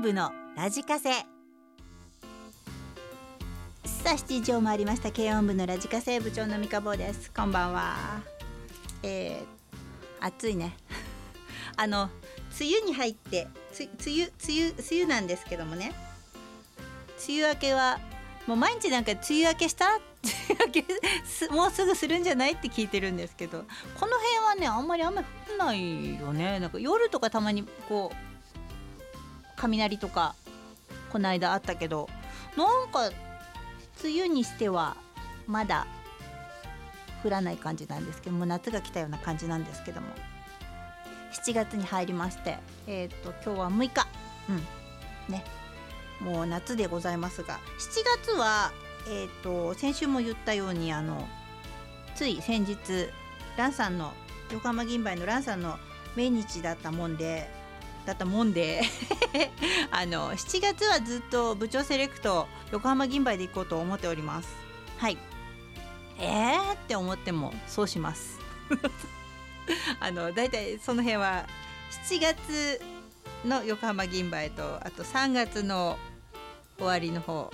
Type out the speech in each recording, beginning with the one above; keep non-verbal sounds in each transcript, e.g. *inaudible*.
部のラジカセ。さあ7時を回りました軽音部のラジカセ部長の三日坊です。こんばんは。えー、暑いね。*laughs* あの梅雨に入って梅雨梅雨梅雨なんですけどもね。梅雨明けはもう毎日なんか梅雨明けした？*laughs* 梅雨明けすもうすぐするんじゃない？って聞いてるんですけど。この辺はねあんまり雨降んないよね。なんか夜とかたまにこう雷とかこの間あったけどなんか梅雨にしてはまだ降らない感じなんですけども夏が来たような感じなんですけども。7月に入りましてえっ、ー、と今日は6日。うん。ね。もう夏でございますが7月はえっ、ー、と先週も言ったようにあのつい先日ランさんの横浜銀杯のランさんの命日だったもんでだったもんで *laughs* あの7月はずっと部長セレクト横浜銀杯で行こうと思っております。はい。えー？って思ってもそうします。*laughs* あのだいたいその辺は7月の横浜銀杯とあと3月の終わりの方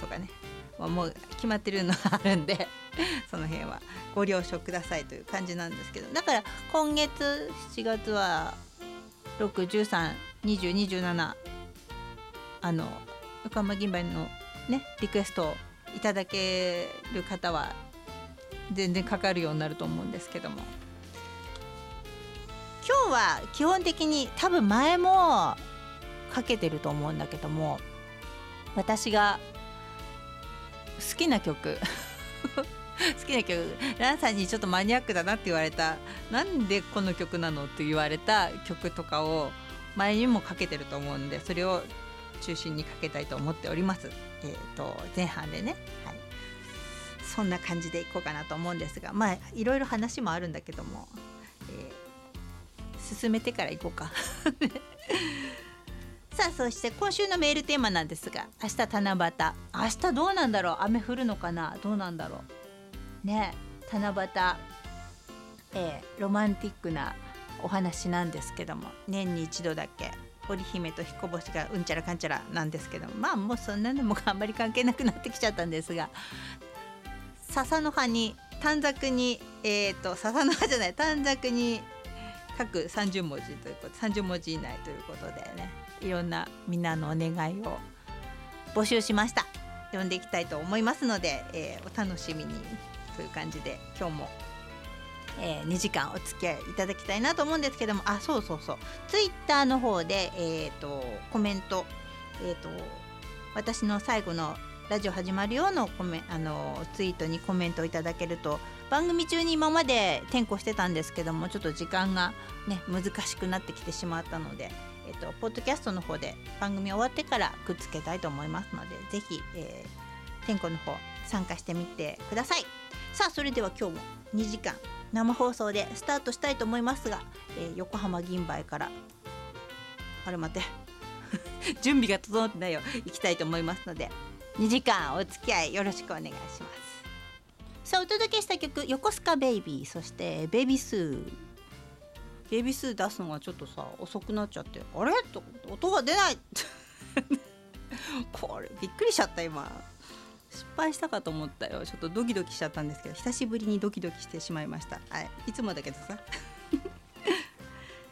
とかねもう決まってるのがあるんで *laughs* その辺はご了承くださいという感じなんですけど。だから今月7月は6132027あの横浜銀杯のねリクエストをいただける方は全然かかるようになると思うんですけども。今日は基本的に多分前もかけてると思うんだけども私が好きな曲。*laughs* 好きな曲ランさんにちょっとマニアックだなって言われた。なんでこの曲なのって言われた曲とかを前にもかけてると思うんでそれを中心にかけたいと思っております。えーと、前半でね、はい、そんな感じでいこうかなと思うんですがまあいろいろ話もあるんだけども、えー、進めてからいこうか。*laughs* さあそして今週のメールテーマなんですが明日七夕。明日どうなんだろう？雨降るのかな？どうなんだろう？ね七夕、えー、ロマンティックなお話なんですけども年に一度だけ織姫と彦星がうんちゃらかんちゃらなんですけどまあもうそんなのもあんまり関係なくなってきちゃったんですが笹の葉に短冊にえっ、ー、と笹の葉じゃない短冊に書く30文字ということ30文字以内ということでねいろんなみんなのお願いを募集しました。読んでいきたいと思いますので、えー、お楽しみに。という感じで今日も、えー、2時間お付き合いいただきたいなと思うんですけどもあそうそうそうツイッターの方で、えーと、コメント、えーと、私の最後のラジオ始まるよのコメあのツイートにコメントをいただけると番組中に今まで転校してたんですけどもちょっと時間がね難しくなってきてしまったので、えーと、ポッドキャストの方で番組終わってからくっつけたいと思いますので是非、えー、転校の方参加してみてください。さあそれでは今日も2時間生放送でスタートしたいと思いますが、えー、横浜銀杯からあれ待って。*laughs* 準備が整ってないよ。行きたいと思いますので2時間お付き合いよろしくお願いします。さあお届けした曲「横須賀ベイビー」そして「ベイビースー」ベビースー出すのがちょっとさ遅くなっちゃってあれ？と音が出ない。*laughs* これびっくりしちゃった今。失敗したかと思ったよ。ちょっとドキドキしちゃったんですけど久しぶりにドキドキしてしまいました。はい。いつもだけどさ。*laughs*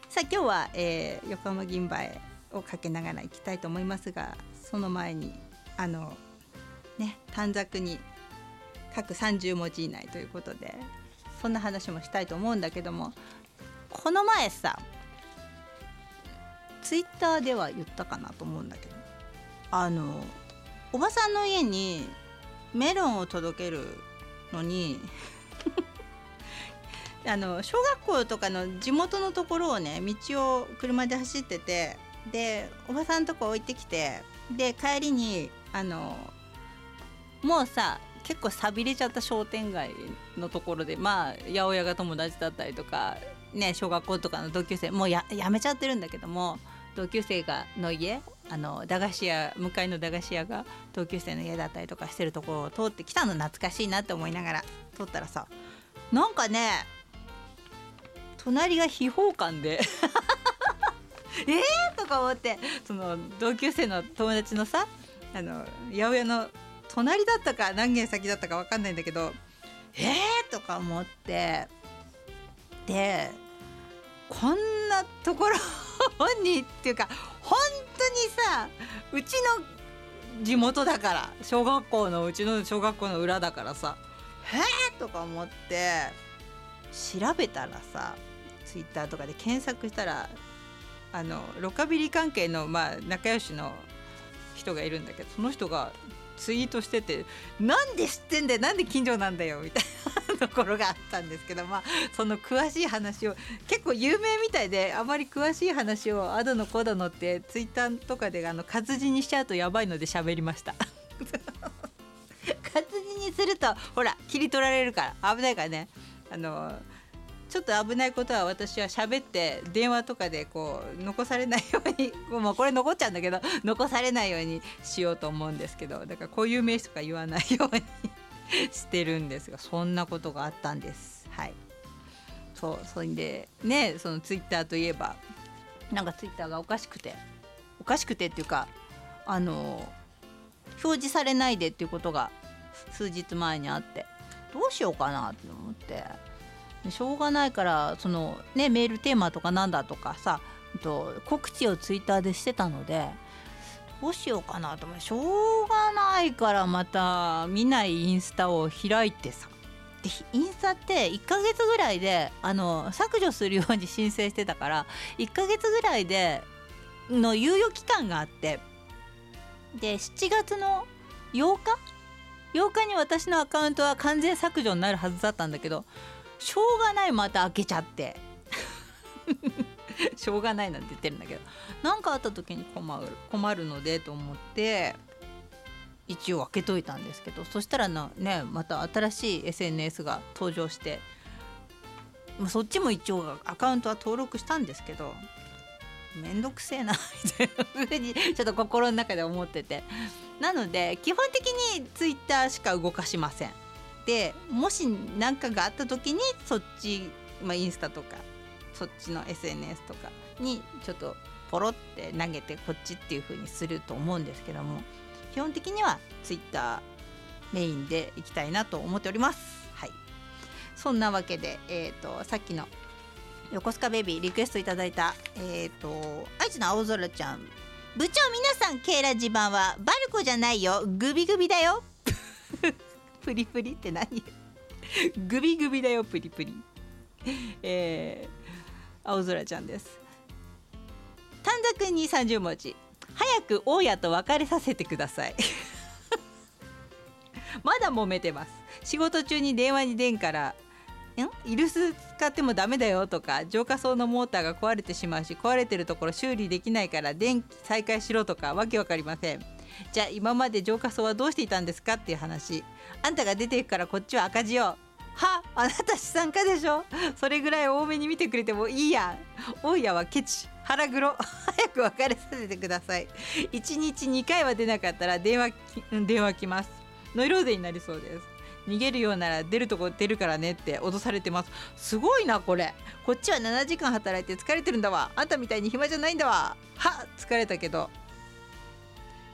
さあ今日は、えー、横浜銀杯をかけながら行きたいと思いますがその前にあのね短冊に各30文字以内ということでそんな話もしたいと思うんだけどもこの前さツイッターでは言ったかなと思うんだけどあのおばさんの家にメロンを届けるのに *laughs* あの小学校とかの地元のところをね道を車で走っててでおばさんとこ置いてきてで帰りにあのもうさ結構さびれちゃった商店街のところでまあ八百屋が友達だったりとかね小学校とかの同級生もうやめちゃってるんだけども同級生がの家あの駄菓子屋向かいの駄菓子屋が同級生の家だったりとかしてるところを通ってきたの懐かしいなって思いながら通ったらさなんかね隣が秘宝館で *laughs* えー？とか思ってその同級生の友達のさあの八百屋の隣だったか何軒先だったか分かんないんだけどえー？とか思ってでこんなところにっていうか本当にさうちの地元だから小学校のうちの小学校の裏だからさ「へえ!」とか思って調べたらさツイッターとかで検索したらあのロカビリ関係の、まあ、仲良しの人がいるんだけどその人がツイートしてて「なんで知ってんだよなんで近所なんだよ」みたいなところがあったんですけどまあその詳しい話を結構有名みたいであまり詳しい話をアドのコドのってツイッターとかであの活字にしちゃうとやばいので喋りました。*laughs* 活字にするとほら切り取られるから危ないからねあのちょっと危ないことは私は喋って電話とかでこう残されないようにもうこれ残っちゃうんだけど *laughs* 残されないようにしようと思うんですけどだからこういう名詞とか言わないようにしてるんですがそんなことがあったんです。はいそうそれでねそのツイッターといえばなんかツイッターがおかしくておかしくてっていうかあの表示されないでっていうことが数日前にあってどうしようかなって思ってしょうがないからそのねメールテーマとかなんだとかさと告知をツイッターでしてたのでどうしようかなと思ってしょうがないからまた見ないインスタを開いてさ。でインスタって1ヶ月ぐらいであの削除するように申請してたから1ヶ月ぐらいでの猶予期間があってで7月の8日？8日に私のアカウントは完全削除になるはずだったんだけどしょうがないまた開けちゃって。*laughs* しょうがないなんて言ってるんだけど。何かあった時に困る困るのでと思って一応開けといたんですけど。そしたらなねまた新しい SNS が登場してそっちも一応アカウントは登録したんですけどめんどくせえなみたいな。ふうにちょっと心の中で思ってて。なので基本的に Twitter しか動かしません。でもし何かがあった時にそっち、まあ、インスタとかそっちの SNS とかにちょっとポロって投げてこっちっていう風にすると思うんですけども基本的には Twitter メインでいきたいなと思っております。はい、そんなわけで、えーと、さっきの横須賀ベビーリクエストいただいた、えーと、愛知の青空ちゃん。部長皆さんケイラ自慢はバルコじゃないよ。グビグビだよ。*laughs* プリプリって何？*laughs* グビグビだよプリプリ。えー、青空ちゃんです。短冊に30文字。早く大家と別れさせてください。*laughs* まだ揉めてます。仕事中に電話に出んからん？イルス使ってもダメだよとか浄化槽のモーターが壊れてしまうし壊れてるところ修理できないから電気再開しろとかわけわかりません。じゃあ今まで浄化槽はどうしていたんですかっていう話。あんたが出ていくからこっちは赤字よ。はあなた資産家でしょ。*laughs* それぐらい多めに見てくれてもいいや。大家はケチ。腹黒。早く別れさせてください。1日2回は出なかったら電話電話来ます。ノイローゼになりそうです。逃げるようなら出るとこ出るからねって脅されてます。すごいなこれ。こっちは7時間働いて疲れてるんだわ。あんたみたいに暇じゃないんだわ。は疲れたけど。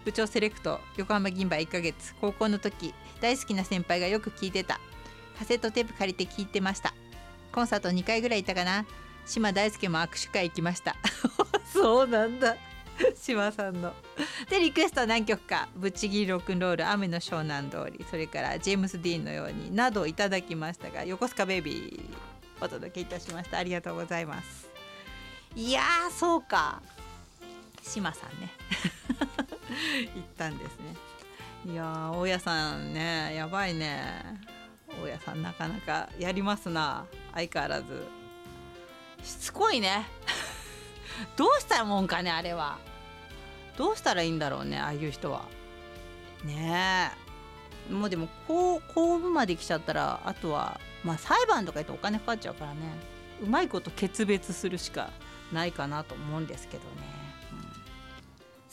部長セレクト横浜銀馬1ヶ月。高校の時大好きな先輩がよく聞いてた。カセットテープ借りて聞いてました。コンサート2回ぐらい行ったかな。島大輔も握手会行きました。*laughs* そうなんだ。島さんの。でリクエストは何曲か「ぶっちぎりロックンロール雨の湘南通り」それからジェームス・ディーンのようになどいただきましたが横須賀ベイビーお届けいたしました。ありがとうございます。いやそうか。島さんね。*laughs* 行ったんですね。いや大家さんねやばいね。大家さんなかなかやりますな。相変わらず。しつこいね。*laughs* どうしたもんかねあれは。どうしたらいいんだろうねああいう人は。ねえ。もうでもこう公務まで来ちゃったらあとはまあ裁判とか言ってお金かかっちゃうからね。うまいこと決別するしかないかなと思うんですけどね、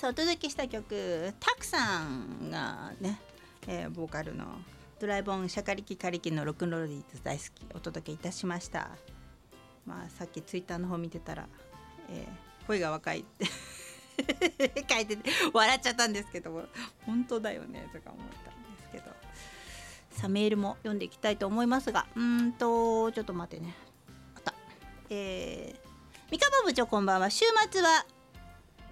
さあお届けした曲たくさんがね、えー、ボーカルのドライボンシャカリキカリキのロックンロールディーズ大好きお届けいたしました。まあさっきツイッターの方見てたらえー、声が若いって *laughs* 書いてて笑っちゃったんですけども本当だよねとか思ったんですけど。さあメールも読んでいきたいと思いますがうんとちょっと待ってね。あった。えー、三河部長こんばんは。週末は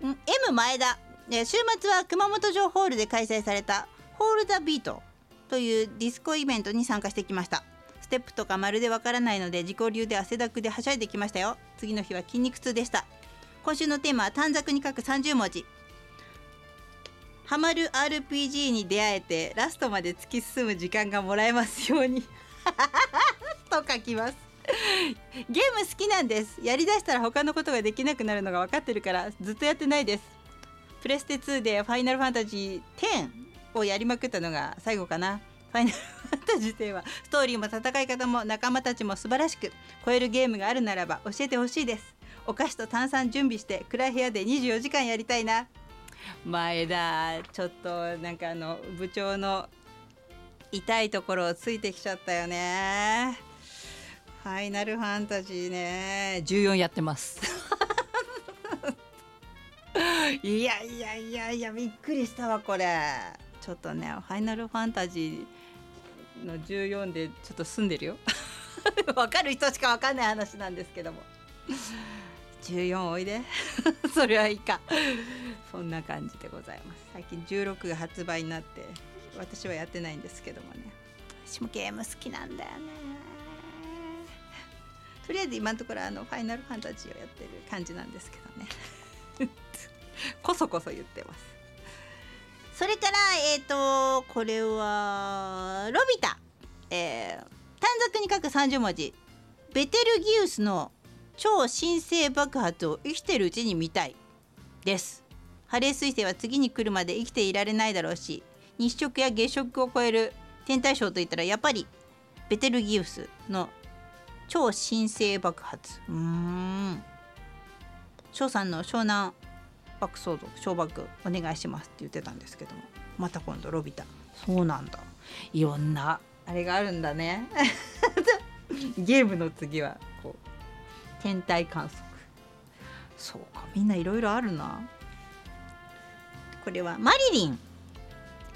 M 前田。週末は熊本城ホールで開催されたホール・ザ・ビートというディスコイベントに参加してきました。ステップとかまるでわからないので自己流で汗だくではしゃいできましたよ。次の日は筋肉痛でした。今週のテーマは短冊に書く30文字。ハマる RPG に出会えてラストまで突き進む時間がもらえますように。*laughs* と書きます。*laughs* ゲーム好きなんです。やりだしたら他のことができなくなるのが分かってるからずっとやってないです。プレステ2でファイナルファンタジー10をやりまくったのが最後かな。ファイナルファンタジー10はストーリーも戦い方も仲間たちも素晴らしく超えるゲームがあるならば教えてほしいです。お菓子と炭酸準備して暗い部屋で24時間やりたいな。前だちょっとなんかあの部長の痛いところをついてきちゃったよね。ファイナルファンタジーね。14やってます。*laughs* いやいやいやいやびっくりしたわこれ。ちょっとねファイナルファンタジーの14でちょっと住んでるよ。*laughs* わかる人しかわかんない話なんですけども。14おいで。*laughs* それはいいか。そんな感じでございます。最近16が発売になって私はやってないんですけどもね。私もゲーム好きなんだよねとりあえず今のところあのファイナルファンタジーをやってる感じなんですけどね。*laughs* こそこそ言ってます。それからえっ、ー、とこれはロビタ、えー、短冊に書く30文字。ベテルギウスの超新星爆発を生きてるうちに見たいです。ハレー彗星は次に来るまで生きていられないだろうし日食や月食を超える天体ショーといったらやっぱりベテルギウスの超新星爆発。うーん。翔さんの湘南爆相続小爆お願いしますって言ってたんですけども。また今度ロビタ。そうなんだ。いろんなあれがあるんだね。*laughs* ゲームの次はこう天体観測。そうかみんないろいろあるな。これはマリリン。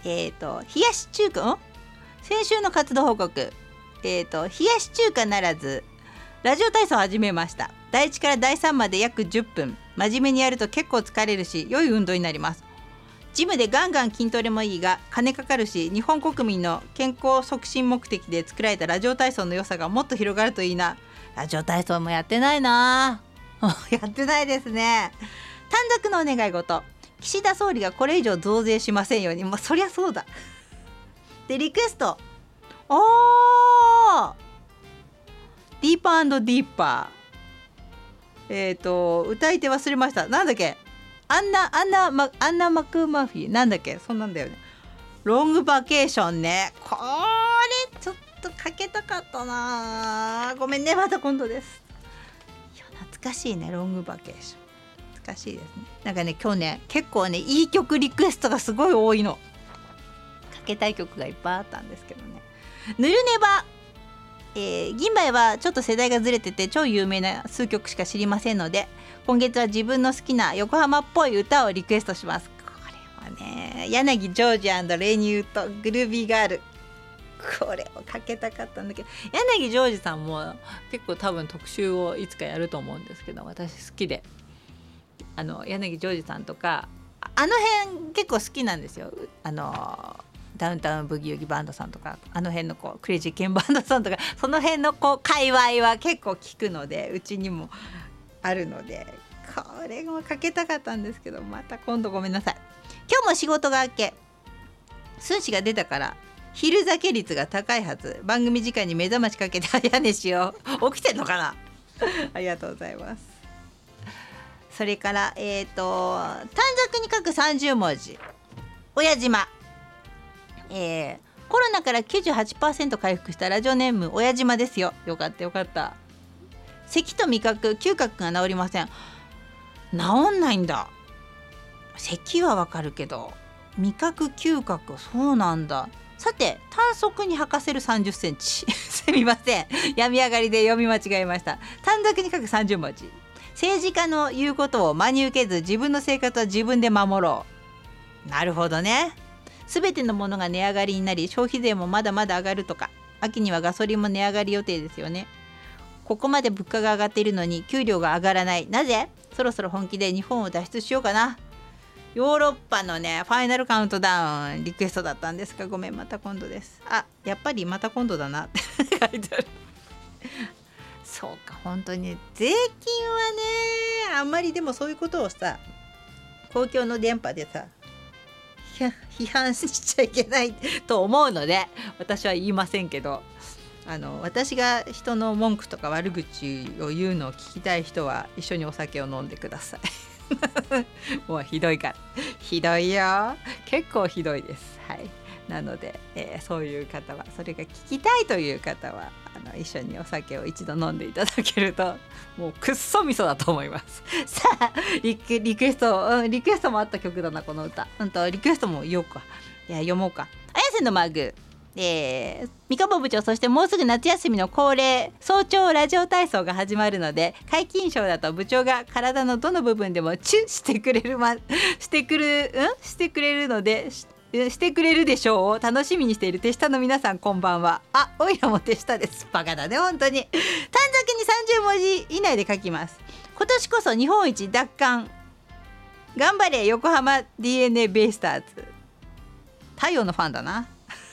えっ、ー、と冷やし中華先週の活動報告。え、ー、と冷やし中華ならずラジオ体操を始めました。第1から第3まで約10分。真面目にやると結構疲れるし良い運動になります。ジムでガンガン筋トレもいいが金かかるし日本国民の健康促進目的で作られたラジオ体操の良さがもっと広がるといいな。ラジオ体操もやってないな。*laughs* やってないですね。短冊のお願い事。岸田総理がこれ以上増税しませんように。まあそりゃそうだ。でリクエスト。おー。ディーパーディーパーえっ、ー、と歌い手忘れました。なんだっけ？アンナアンナマアンナマクマフィーなんだっけ？そんなんだよね。ロングバケーションね。これちょっとかけたかったな。ごめんねまた今度です。いや懐かしいねロングバケーション懐かしいですね。なんかね今日ね結構ねいい曲リクエストがすごい多いの。かけたい曲がいっぱいあったんですけどね。ぬるねば。えー、銀杯はちょっと世代がずれてて超有名な数曲しか知りませんので今月は自分の好きな横浜っぽい歌をリクエストします。これはね柳ジョージレニューとグルービーガール。これをかけたかったんだけど柳ジョージさんも結構多分特集をいつかやると思うんですけど私好きで。あの柳ジョージさんとかあの辺結構好きなんですよ。あのダウンタウンブギウギバンドさんとかあの辺のこうクレイジーケンバンドさんとか *laughs* その辺のこう界隈は結構聞くのでうちにもあるのでこれもかけたかったんですけどまた今度ごめんなさい。今日も仕事が明け寸志が出たから昼酒率が高いはず。番組時間に目覚ましかけて早寝しよう。*laughs* 起きてんのかな？*laughs* ありがとうございます。それからえっ、ー、と短冊に書く30文字。親島。えー、コロナから98%回復したラジオネーム親島ですよ。よかったよかった。咳と味覚嗅覚が治りません。治んないんだ。咳はわかるけど味覚嗅覚そうなんだ。さて短足に履かせる30センチ。*laughs* すみません。病み上がりで読み間違えました。短冊に書く30文字。政治家の言うことを真に受けず自分の生活は自分で守ろう。なるほどね。全てのものが値上がりになり消費税もまだまだ上がるとか秋にはガソリンも値上がり予定ですよね。ここまで物価が上がっているのに給料が上がらない。なぜ？そろそろ本気で日本を脱出しようかな。ヨーロッパのねファイナルカウントダウンリクエストだったんですがごめんまた今度です。あやっぱりまた今度だな。って書いてある。そうか本当に税金はねあんまりでもそういうことをさ公共の電波でさ *laughs* 批判しちゃいけないと思うので私は言いませんけどあの私が人の文句とか悪口を言うのを聞きたい人は一緒にお酒を飲んでください。*laughs* もうひどいから。ひどいよ。結構ひどいです。はい。なので、えー、そういう方はそれが聞きたいという方はあの一緒にお酒を一度飲んでいただけると *laughs* もうくっそ味噌だと思います。*laughs* さあリクリクエスト、うん、リクエストもあった曲だなこの歌。うんとリクエストも言おうかいや読もうか。綾瀬のマグ。えー、三鴨部長そしてもうすぐ夏休みの恒例早朝ラジオ体操が始まるので皆勤賞だと部長が体のどの部分でもチュッしてくれるましてくるんしてくれるのでしてくれるでしょう。楽しみにしている手下の皆さんこんばんは。あおいらも手下です。バカだね本当に。短冊に30文字以内で書きます。今年こそ日本一奪還。頑張れ横浜 d n a ベイスターズ。太陽のファンだな。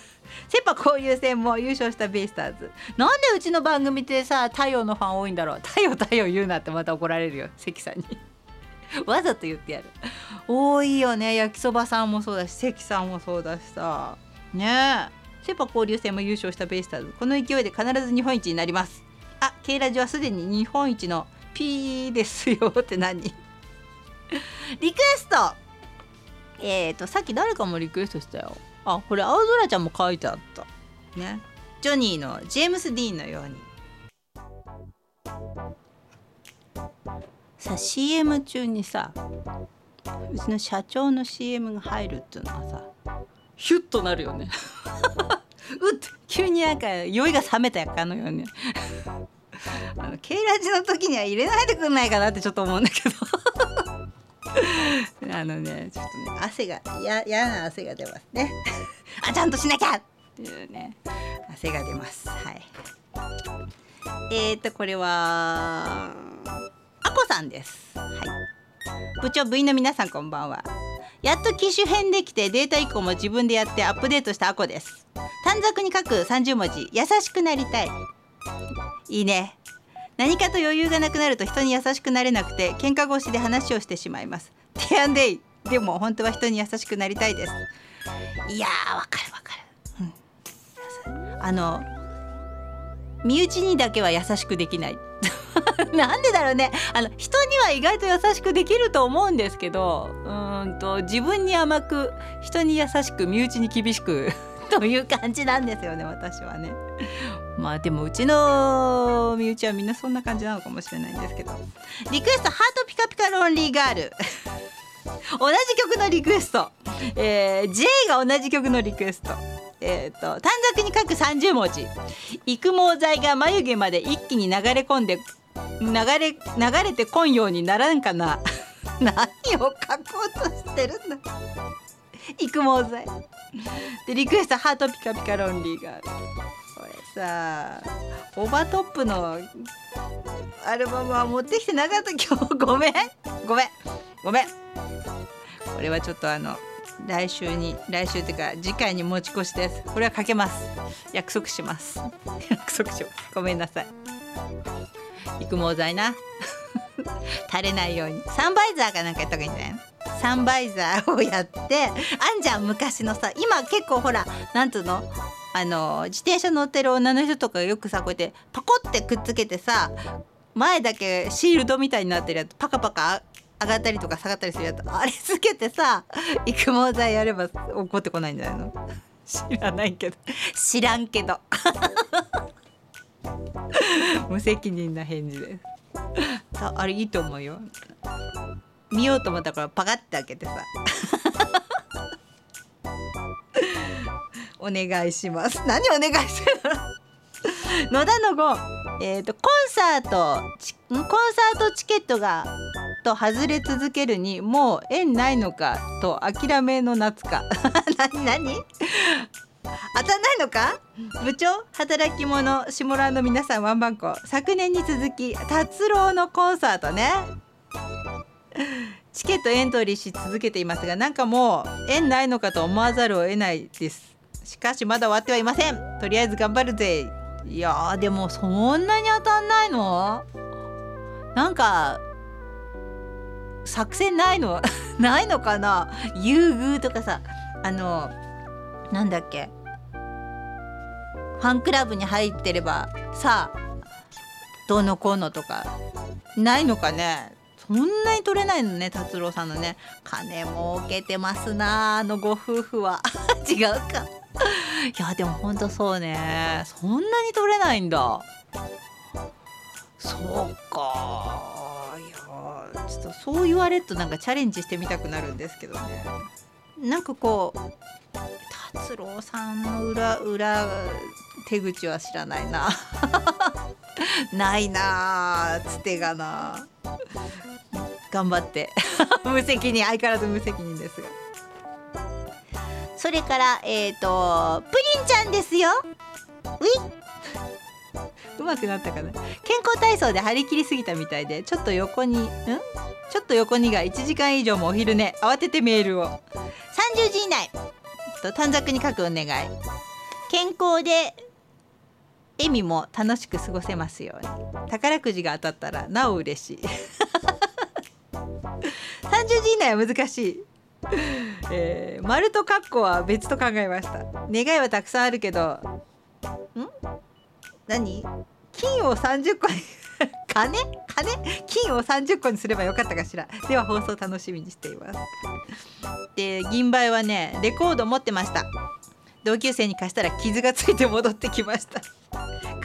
*laughs* セパ交流戦も優勝したベイスターズ。なんでうちの番組ってさ太陽のファン多いんだろう。太陽太陽言うなってまた怒られるよ関さんに。*laughs* わざと言ってやる。多いよね。焼きそばさんもそうだし関さんもそうだしさ。ね。えセパ交流戦も優勝したベイスターズ。この勢いで必ず日本一になります。あ K ラジはすでに日本一の P ですよ。*laughs* って何？*laughs* リクエスト！えっ、ー、とさっき誰かもリクエストしたよ。あこれ青空ちゃんも書いてあった。ね。ジョニーのジェームス・ディーンのように。さ CM 中にさうちの社長の CM が入るっていうのはさヒュッとなるよね。*laughs* うっ急になんか酔いが冷めたやかのように。*laughs* あの K ラジの時には入れないでくんないかなってちょっと思うんだけど。*laughs* あのねちょっとね汗が嫌な汗が出ますね。あちゃんとしなきゃっていうね。汗が出ます。はい。えーとこれはあこさんです。はい。部長部員の皆さんこんばんは。やっと機種変できてデータ移行も自分でやってアップデートしたあこです。短冊に書く30文字優しくなりたい。いいね。何かと余裕がなくなると人に優しくなれなくて喧嘩越しで話をしてしまいます。提案でいいでも本当は人に優しくなりたいです。いやーわかるわかる、うん、あの身内にだけは優しくできない。*laughs* なんでだろうね。あの人には意外と優しくできると思うんですけどうんと自分に甘く人に優しく身内に厳しく *laughs* という感じなんですよね私はね。まあでもうちの身内はみんなそんな感じなのかもしれないんですけど。リクエストハートピカピカロンリーガール。*laughs* 同じ曲のリクエスト、えー、J が同じ曲のリクエスト。えーと、短冊に書く30文字。育毛剤が眉毛まで一気に流れ込んで流れ流れてこんようにならんかな。*laughs* 何を書こうとしてるんだ。育毛剤でリクエストハートピカピカロンリーがある。これさオーバートップのアルバムは持ってきてなかった。今日ごめん。ごめん。ごめん。これはちょっとあの来週に来週っていうか次回に持ち越しです。これはかけます。約束します。*laughs* 約束します。ごめんなさい。育毛剤な。*laughs* 垂れないように。サンバイザーかなんかやった方がいいんじゃない？サンバイザーをやって。あんじゃん昔のさ今結構ほらなんつうの？あの自転車乗ってる女の人とかよくさこうやってパコってくっつけてさ前だけシールドみたいになってるやつパカパカ上がったりとか下がったりするやつあれつけてさ育毛剤やれば怒ってこないんじゃないの？*laughs* 知らないけど。知らんけど。*laughs* *laughs* 無責任な返事です。あれいいと思うよ。見ようと思ったからパカッて開けてさ。お願いします。何お願いしてるの？野田の後、えーと、コンサートコンサートチケットがと外れ続けるにもう縁ないのかと諦めの夏か。*laughs* 何？何？当たんないのか？部長働き者下村の皆さんワンバンコ。昨年に続き達郎のコンサートね。*laughs* チケットエントリーし続けていますがなんかもう縁ないのかと思わざるを得ないです。しかしまだ終わってはいません。とりあえず頑張るぜ。いやでもそんなに当たんないの？なんか作戦ないの？*laughs* ないのかな？優遇とかさあのなんだっけ？ファンクラブに入ってればさあどうのこうのとか。ないのかね？そんなに取れないのね達郎さんのね。金儲けてますなあのご夫婦は。*laughs* 違うか。いやでもほんとそうね。そんなに取れないんだ。そうか。いやちょっとそう言われるとなんかチャレンジしてみたくなるんですけどね。なんかこう達郎さんの裏裏手口は知らないな。*laughs* ないなつてがな頑張って。*laughs* 無責任相変わらず無責任ですが。それからえっ、ー、とプリンちゃんですよ。うい。うまくなったかな。健康体操で張り切りすぎたみたいでちょっと横にん？ちょっと横にが1時間以上もお昼寝。慌ててメールを。30時以内。と短冊に書くお願い。健康で笑みも楽しく過ごせますように。宝くじが当たったらなお嬉しい。*laughs* 30時以内は難しい。えー、丸とカッコは別と考えました。願いはたくさんあるけどん？何？金を30個に *laughs* 金？金？金を30個にすればよかったかしら。では放送楽しみにしています。で銀杯はねレコード持ってました。同級生に貸したら傷がついて戻ってきました。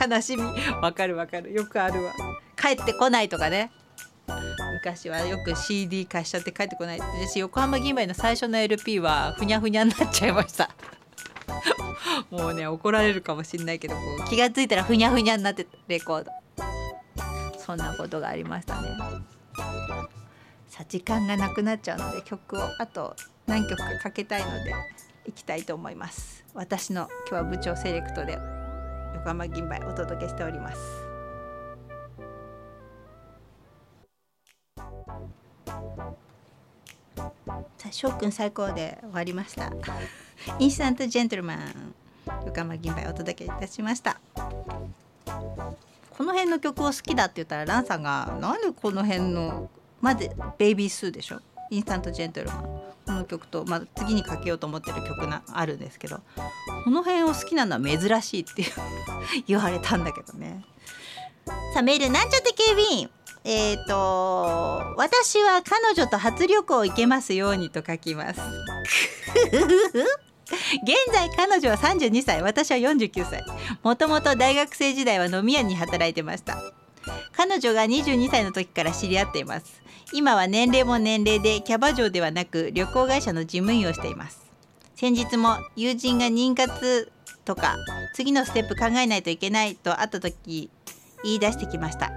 悲しみ。わかるわかる。よくあるわ。帰ってこないとかね。昔はよく CD 貸しちゃって帰ってこない。私横浜銀杯の最初の LP はふにゃふにゃになっちゃいました。*laughs* もうね怒られるかもしんないけどこう気が付いたらふにゃふにゃになってたレコード。そんなことがありましたね。さあ時間がなくなっちゃうので曲をあと何曲かかけたいのでいきたいと思います。私の今日は部長セレクトで横浜銀杯お届けしております。さあ翔くん最高で終わりました。インスタントジェントルマン横浜銀杯お届けいたしました。この辺の曲を好きだって言ったらランさんがなんでこの辺のまずベイビースーでしょ？インスタントジェントルマン。この曲と、まあ、次にかけようと思ってる曲があるんですけど。この辺を好きなのは珍しいって *laughs* 言われたんだけどね。さあメールなんちゃって警備員。えっ、ー、と私は彼女と初旅行行けますようにと書きます *laughs* 現在彼女は32歳私は49歳。もともと大学生時代は飲み屋に働いてました。彼女が22歳の時から知り合っています。今は年齢も年齢でキャバ嬢ではなく旅行会社の事務員をしています。先日も友人が妊活とか次のステップ考えないといけないと会った時言い出してきました。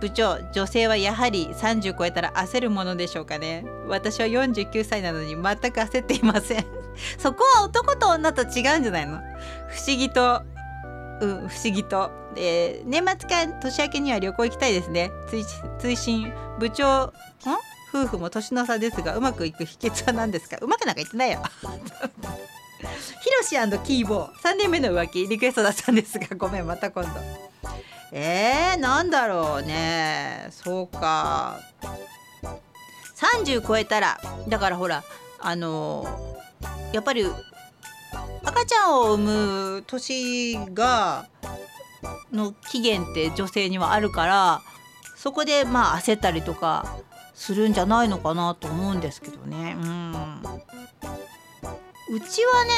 部長女性はやはり30超えたら焦るものでしょうかね。私は49歳なのに全く焦っていません。そこは男と女と違うんじゃないの？不思議とうん不思議と、えー、年末か年明けには旅行行きたいですね。追伸部長ん？夫婦も年の差ですがうまくいく秘訣は何ですか？うまくなんか言ってないよ。*laughs* ヒロシキーボー3年目の浮気リクエストだったんですが *laughs* ごめんまた今度。えー、なんだろうね。そうか。30超えたらだからほらあのやっぱり赤ちゃんを産む年がの期限って女性にはあるからそこでまあ焦ったりとかするんじゃないのかなと思うんですけどね。うんうちはね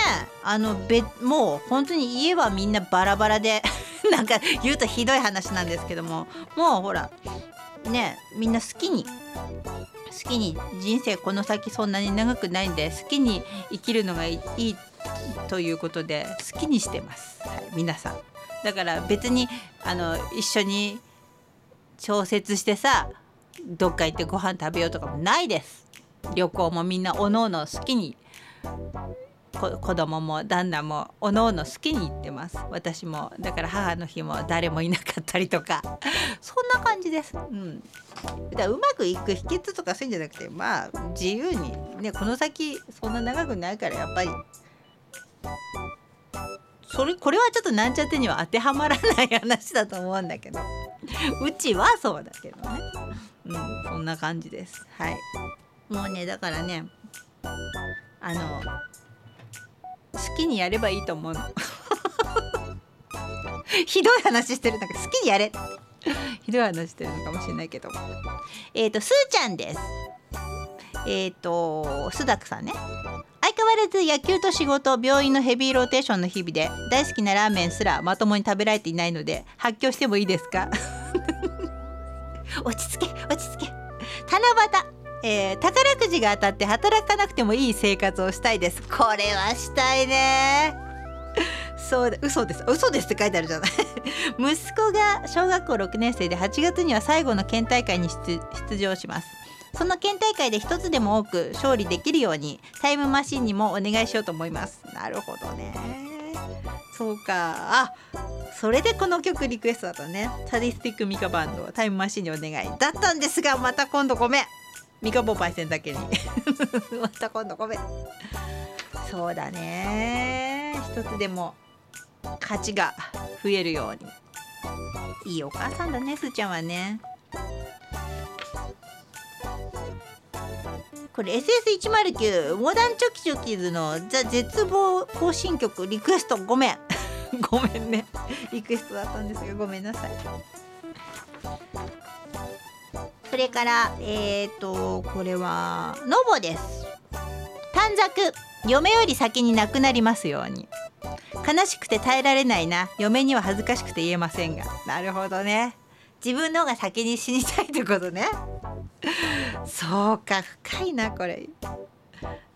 あのべもう本当に家はみんなバラバラで *laughs* なんか言うとひどい話なんですけどももうほらねみんな好きに好きに人生この先そんなに長くないんで好きに生きるのがいいということで好きにしてます、はい、皆さん。だから別にあの一緒に調節してさどっか行ってご飯食べようとかもないです。旅行もみんなおのおの好きに。子供も旦那もおのおの好きに行ってます。私もだから母の日も誰もいなかったりとか。*laughs* そんな感じです、うん、だうまくいく秘訣とかそういうんじゃなくてまあ自由にねこの先そんな長くないからやっぱり。それこれはちょっとなんちゃってには当てはまらない話だと思うんだけど。うちはそうだけどね。うんそんな感じです。はい。もうねだからねあの好きにやればいいと思うの。*laughs* ひどい話してるんだけど好きにやれ。*laughs* ひどい話してるのかもしれないけど。えっ、ー、とすーちゃんです。えっ、ー、とスダクさんね。相変わらず野球と仕事病院のヘビーローテーションの日々で大好きなラーメンすらまともに食べられていないので発狂してもいいですか？*laughs* 落ち着け落ち着け。七夕。えー、宝くじが当たって働かなくてもいい生活をしたいです。これはしたいね。そうだ。嘘です。嘘ですって書いてあるじゃない。*laughs* 息子が小学校6年生で8月には最後の県大会に出場します。その県大会で一つでも多く勝利できるようにタイムマシンにもお願いしようと思います。なるほどね。そうか。あそれでこの曲リクエストだったね。サディスティックミカバンドタイムマシンにお願い。だったんですがまた今度ごめん。ミカボパイセンだけに。*laughs* また今度ごめん。そうだね。一つでも価値が増えるように。いいお母さんだねすーちゃんはね。これ SS109 モダンチョキチョキズのザ・絶望行進曲リクエスト。ごめん。*laughs* ごめんね。リクエストだったんですがごめんなさい。それからえっ、ー、とこれはノボです。短冊。嫁より先に亡くなりますように。悲しくて耐えられないな。嫁には恥ずかしくて言えませんが。なるほどね。自分の方が先に死にたいってことね。*laughs* そうか。深いなこれ。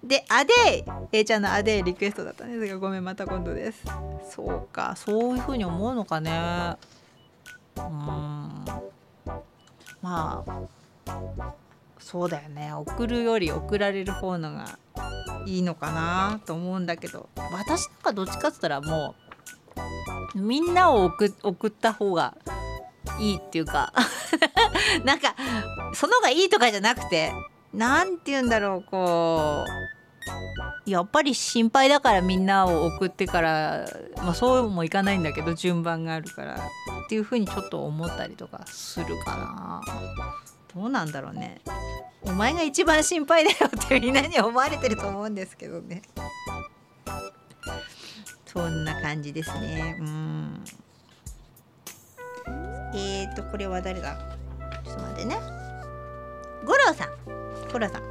でアデイ。A ちゃんのアデイリクエストだったんですがごめんまた今度です。そうか。そういう風に思うのかね。うん。まあそうだよね。送るより送られる方のがいいのかなと思うんだけど。私なんかどっちかっつったらもうみんなを送送った方がいいっていうか。*laughs* なんかその方がいいとかじゃなくて何て言うんだろうこうやっぱり心配だからみんなを送ってからまあそうもいかないんだけど順番があるからっていうふうにちょっと思ったりとかするかな。どうなんだろうね。お前が一番心配だよってみんなに思われてると思うんですけどね。そんな感じですね。うん。えーとこれは誰だ？ちょっと待ってね。五郎さん。五郎さん。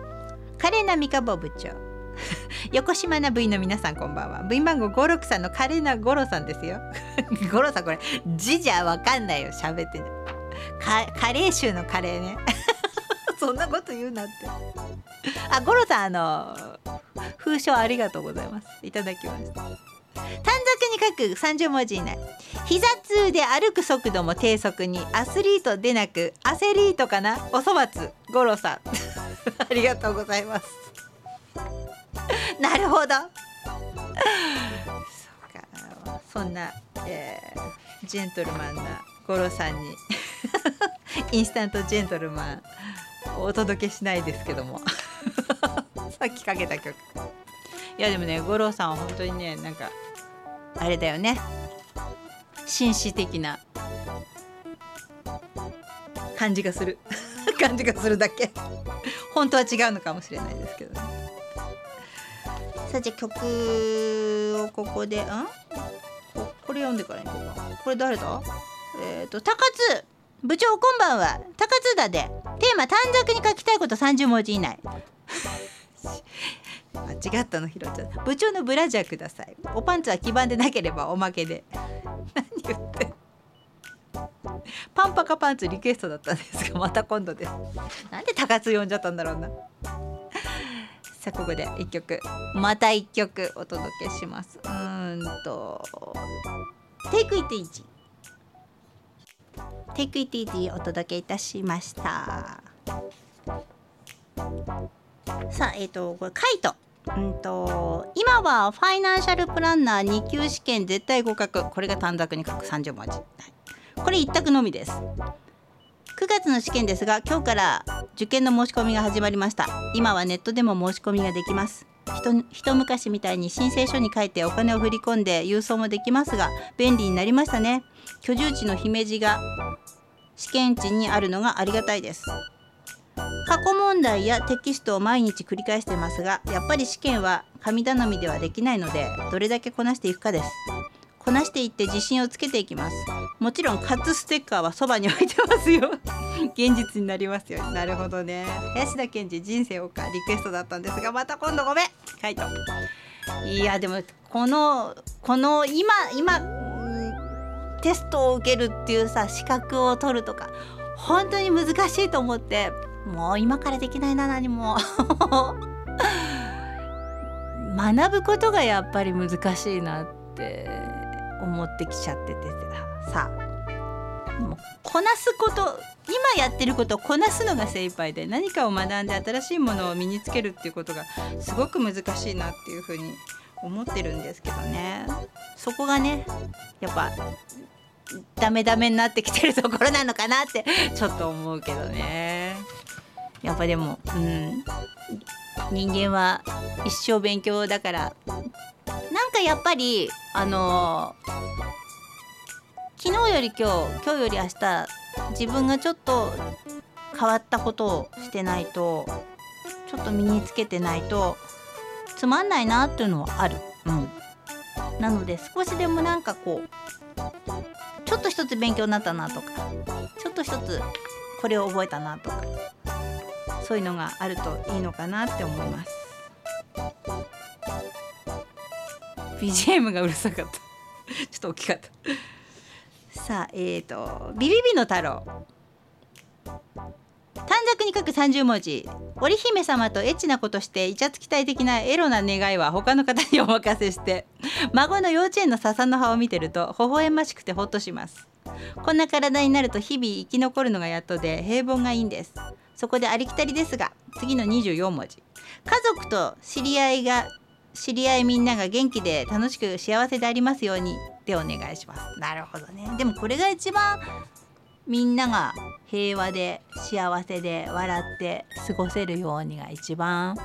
華麗な三日坊部長。*laughs* 横島な部員の皆さんこんばんは。部員番号563の華麗な五郎さんですよ。*laughs* 五郎さんこれ字じゃわかんないよ喋ってかカレー臭のカレーね。*laughs* そんなこと言うなって。あ五郎さんあの封書ありがとうございます。いただきました。短冊に書く30文字以内。膝痛で歩く速度も低速にアスリートでなくアセリートかな？おそばつ五郎さん。ありがとうございます。*laughs* なるほど。そうか。そんな、えー、ジェントルマンな五郎さんに *laughs* インスタントジェントルマンお届けしないですけども。*laughs* さっきかけた曲。いやでもね五郎さんは本当にねなんかあれだよね。紳士的な。感じがする。感じがするだけ。本当は違うのかもしれないですけどね。さあじゃあ曲をここでん？これ読んでからいこうか。これ誰だ？えっ、ー、と高津部長こんばんは。高津田でテーマ短冊に書きたいこと30文字以内。*laughs* 間違ったのひろちゃん。部長のブラジャーください。おパンツは黄ばんでなければおまけで。*laughs* 何言ってパンパカパンツリクエストだったんですがまた今度です。なんで高津呼んじゃったんだろうな。さあここで1曲また1曲お届けします。うんとテイクイティージテイクイティージお届けいたしました。さあえっ、ー、とこれカイト。うんと今はファイナンシャルプランナー2級試験絶対合格。これが短冊に書く30文字、これ一択のみです。9月の試験ですが今日から受験の申し込みが始まりました。今はネットでも申し込みができます。一昔みたいに申請書に書いてお金を振り込んで郵送もできますが便利になりましたね。居住地の姫路が試験地にあるのがありがたいです。過去問題やテキストを毎日繰り返してますがやっぱり試験は神頼みではできないのでどれだけこなしていくかです。こなしていって自信をつけていきます。もちろんカツステッカーはそばに置いてますよ。*laughs* 現実になりますよ。なるほどね。林田健二人生をかリクエストだったんですがまた今度ごめん。カイト。いやでもこのこの今今テストを受けるっていうさ資格を取るとか本当に難しいと思ってもう今からできないな何も。*laughs* 学ぶことがやっぱり難しいなって。思ってきちゃっててさ。もこなすこと今やってることをこなすのが精一杯で何かを学んで新しいものを身につけるっていうことがすごく難しいなっていうふうに思ってるんですけどね。そこがねやっぱダメダメになってきてるところなのかなってちょっと思うけどね。やっぱでもうん。人間は一生勉強だから。なんかやっぱりあのー、昨日より今日今日より明日自分がちょっと変わったことをしてないとちょっと身につけてないとつまんないなっていうのはある。うん、なので少しでもなんかこうちょっと一つ勉強になったなとかちょっと一つこれを覚えたなとかそういうのがあるといいのかなって思います。BGM がうるさかった。*laughs* ちょっと大きかった。さあえーとビビビの太郎。短冊に書く30文字。織姫様とエッチなことしてイチャつきたい的なエロな願いは他の方にお任せして。孫の幼稚園の笹の葉を見てると微笑ましくてほっとします。こんな体になると日々生き残るのがやっとで平凡がいいんです。そこでありきたりですが次の24文字。家族と知り合いが知り合いみんなが元気で楽しく幸せでありますようにでお願いします。なるほどね。でもこれが一番みんなが平和で幸せで笑って過ごせるようにが一番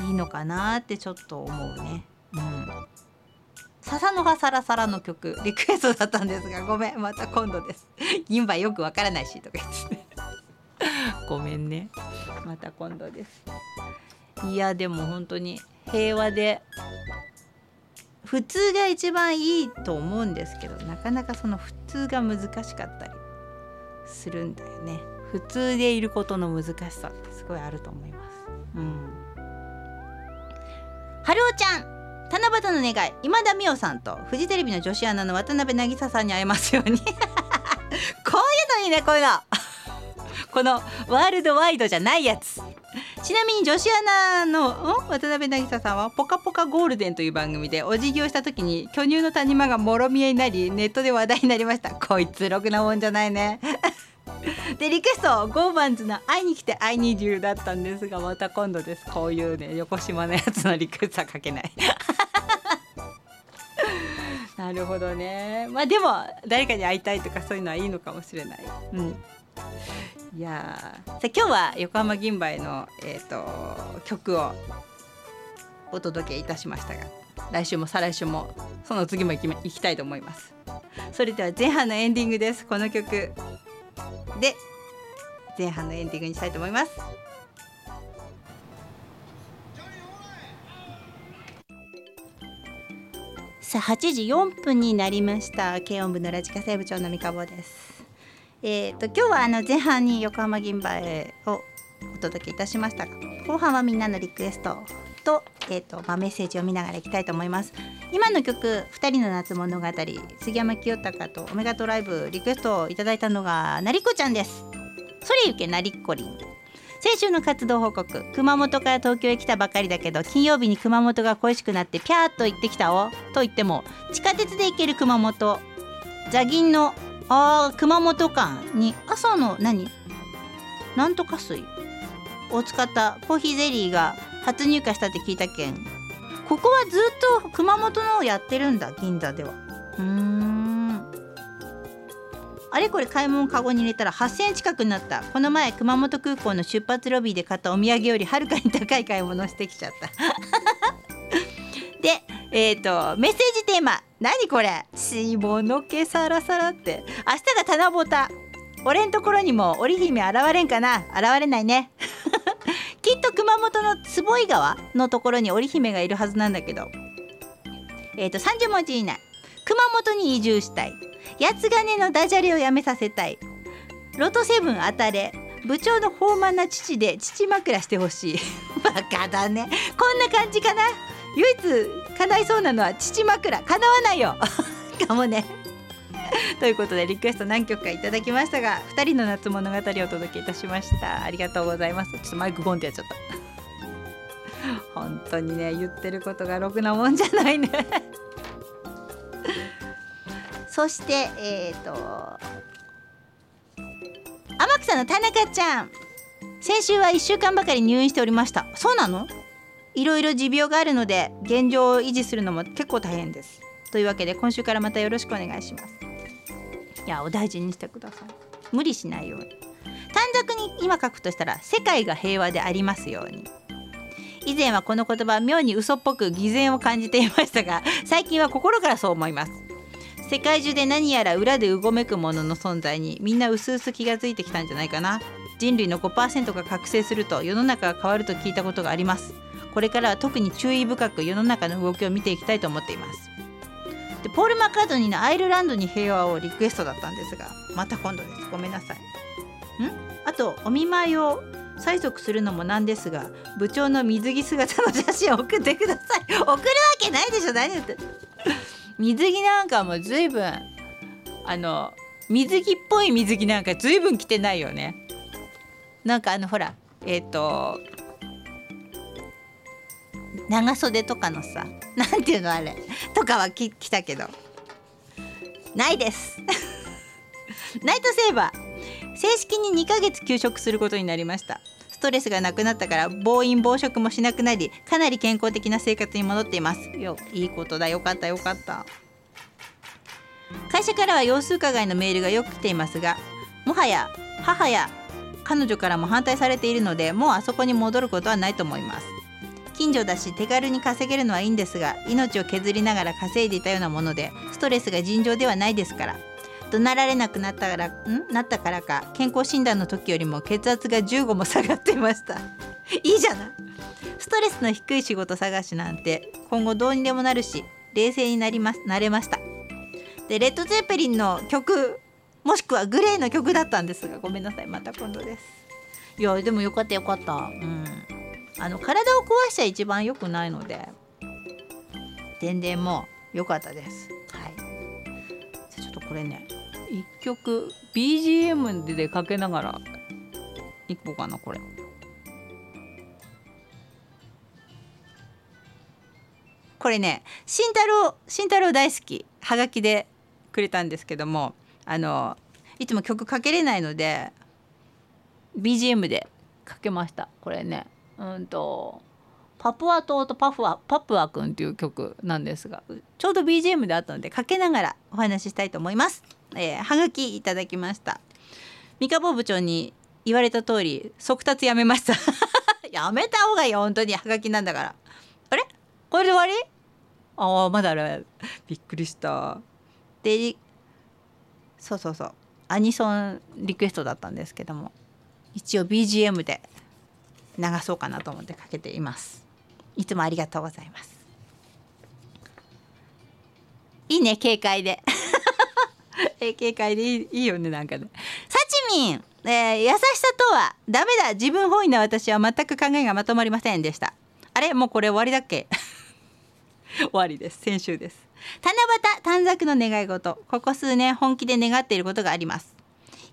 いいのかなってちょっと思うね。うん笹の葉サラサラの曲リクエストだったんですがごめんまた今度です。銀歯よくわからないしとか言って。ごめんね。また今度です。いやでも本当に平和で普通が一番いいと思うんですけどなかなかその普通が難しかったりするんだよね。普通でいることの難しさってすごいあると思います。うん。春尾ちゃん七夕の願い今田美桜さんとフジテレビの女子アナの渡辺渚さんに会えますように。*laughs* こういうのいいねこういうの。*laughs* このワールドワイドじゃないやつ。ちなみに女子アナの渡辺渚さんは「ぽかぽかゴールデン」という番組でお辞儀をした時に巨乳の谷間がもろ見えになりネットで話題になりました。こいつろくなもんじゃないね。でリクエストゴーバンズの「会いに来て会いに need だったんですがまた今度です。こういうね横島のやつのリクエストは書けない。*laughs* なるほどね。まあでも誰かに会いたいとかそういうのはいいのかもしれない。うん。いやさ今日は横浜銀蝿の、えーと、曲をお届けいたしましたが来週も再来週もその次も行き行きたいと思います。それでは前半のエンディングです。この曲。で前半のエンディングにしたいと思います。さあ8時4分になりました。軽音部のラジカセ部長の三河です。えーと、今日はあの前半に横浜銀杯をお届けいたしました。後半はみんなのリクエストと,、えーとまあ、メッセージを見ながらいきたいと思います。今の曲「二人の夏物語」杉山清隆とオメガトライブリクエストをいただいたのがなりこちゃんです。それゆけなりっこりん。先週の活動報告熊本から東京へ来たばかりだけど金曜日に熊本が恋しくなってピャーっと行ってきたお。と言っても地下鉄で行ける熊本。座銀のあー熊本間に朝の何？なんとか水。を使ったコーヒーゼリーが初入荷したって聞いたけん。ここはずっと熊本のをやってるんだ銀座では。うん。あれこれ買い物カゴに入れたら8,000円近くになった。この前熊本空港の出発ロビーで買ったお土産よりはるかに高い買い物してきちゃった。*laughs* でえっ、ー、とメッセージテーマ。何これ？下の毛サラサラって。明日が七夕。俺んところにも織姫現れんかな？現れないね。きっと熊本の坪井川のところに織姫がいるはずなんだけど。えっ、ー、と30文字以内。熊本に移住したい。八ヶ根のダジャレをやめさせたい。ロトセブン当たれ。部長の豊満な父で父枕してほしい。*laughs* バカだね。こんな感じかな。唯一叶いそうなのは父枕。叶わないよ。*laughs* かもね。*laughs* ということでリクエスト何曲かいただきましたが2人の夏物語をお届けいたしました。ありがとうございます。ちょっとマイクゴンってやっちゃった。*laughs* 本当にね言ってることがろくなもんじゃないね。*laughs* そしてえっ、ー、と天草の田中ちゃん。先週は1週間ばかり入院しておりました。そうなの？いろいろ持病があるので現状を維持するのも結構大変です。というわけで今週からまたよろしくお願いします。いやお大事にしてください。無理しないように。短冊に今書くとしたら世界が平和でありますように。以前はこの言葉妙に嘘っぽく偽善を感じていましたが最近は心からそう思います。世界中で何やら裏でうごめくものの存在にみんな薄々気がついてきたんじゃないかな。人類の5%が覚醒すると世の中が変わると聞いたことがあります。これからは特に注意深く世の中の動きを見ていきたいと思っています。でポール・マッカートニーの「アイルランドに平和」をリクエストだったんですがまた今度です。ごめんなさい。ん？あとお見舞いを催促するのもなんですが部長の水着姿の写真を送ってください。*laughs* 送るわけないでしょ何言って。水着なんかも随分あの水着っぽい水着なんか随分着てないよね。なんかあのほらえっ、ー、と長袖とかのさ *laughs* なんていうのあれ。とかは着たけど。ないです。*laughs* ナイトセーバー。正式に2ヶ月休職することになりました。ストレスがなくなったから暴飲暴食もしなくなりかなり健康的な生活に戻っています。よいいことだ。よかったよかった。会社からは様子伺いのメールがよく来ていますがもはや母や彼女からも反対されているのでもうあそこに戻ることはないと思います。近所だし手軽に稼げるのはいいんですが命を削りながら稼いでいたようなものでストレスが尋常ではないですから。怒鳴られなくなったからん？なったからか健康診断の時よりも血圧が15も下がっていました。*laughs* いいじゃない。ストレスの低い仕事探しなんて今後どうにでもなるし冷静になりますなれました。でレッド・ゼッペリンの曲もしくはグレーの曲だったんですがごめんなさい。また今度です。いやでもよかったよかった。うん。あの体を壊しちゃ一番良くないので。全然もう良かったです。はい。ちょっとこれね一曲 BGM でかけながらいこうかなこれ。これね慎太郎慎太郎大好きはがきでくれたんですけどもあのいつも曲かけれないので BGM でかけました。これね。うんとパプア島とパフアパプアくんっていう曲なんですがちょうど BGM であったのでかけながらお話ししたいと思います。えー、はがきいただきました。三河坊部長に言われた通り速達やめました。*laughs* やめた方がいいよ本当に。はがきなんだから。あれ？これで終わり？ああまだある。びっくりした。でそうそうそう。アニソンリクエストだったんですけども一応 BGM で流そうかなと思ってかけています。いつもありがとうございます。いいね軽快で。*laughs* え軽快でいいいいよねなんかね。サチミン、えー、優しさとはダメだ。自分本位な私は全く考えがまとまりませんでした。あれもうこれ終わりだっけ？*laughs* 終わりです。先週です。七夕短冊の願い事。ここ数年本気で願っていることがあります。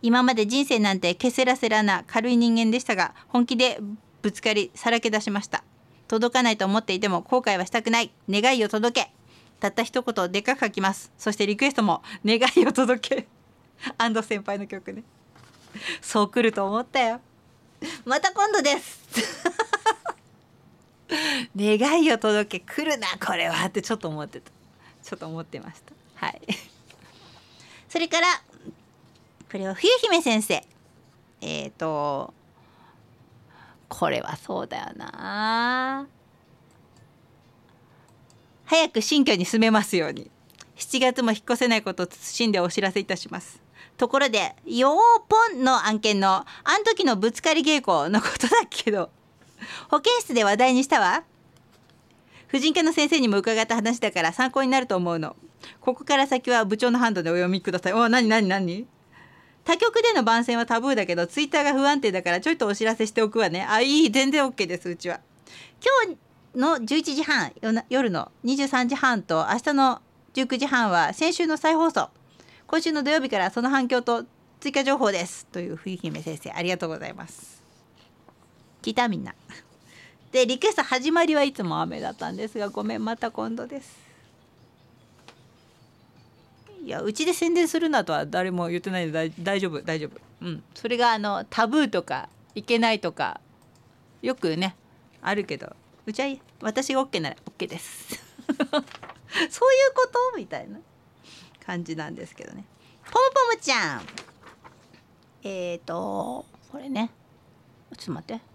今まで人生なんてケセラセラな軽い人間でしたが本気でぶつかりさらけ出しました。届かないと思っていても後悔はしたくない。願いを届け。たった一言でかく書きます。そしてリクエストも願いを届け。安藤先輩の曲ね。そう来ると思ったよ。また今度です。*laughs* 願いを届け。来るなこれは。ってちょっと思ってた。ちょっと思ってました。はい。それからこれは冬姫先生。えっ、ー、とこれはそうだよな。早く新居に住めますように。7月も引っ越せないことを謹んでお知らせいたします。ところで「よーぽん」の案件のあん時のぶつかり稽古のことだけど保健室で話題にしたわ。婦人科の先生にも伺った話だから参考になると思うの。ここから先は部長のハンドでお読みください。お何何何？他局での番宣はタブーだけどツイッターが不安定だからちょいとお知らせしておくわね。あいい全然 OK ですうちは。今日の11時半夜の23時半と明日の19時半は先週の再放送。今週の土曜日からその反響と追加情報です。という冬姫先生ありがとうございます。聞いた？みんな。でリクエスト始まりはいつも雨だったんですがごめんまた今度です。いやうちで宣伝するなとは誰も言ってないので大丈夫大丈夫。うん。それがあのタブーとかいけないとかよくねあるけどうちは私が OK なら OK です。*laughs* そういうこと？みたいな感じなんですけどね。ポムポムちゃん。えっ、ー、とこれね。ちょっと待って。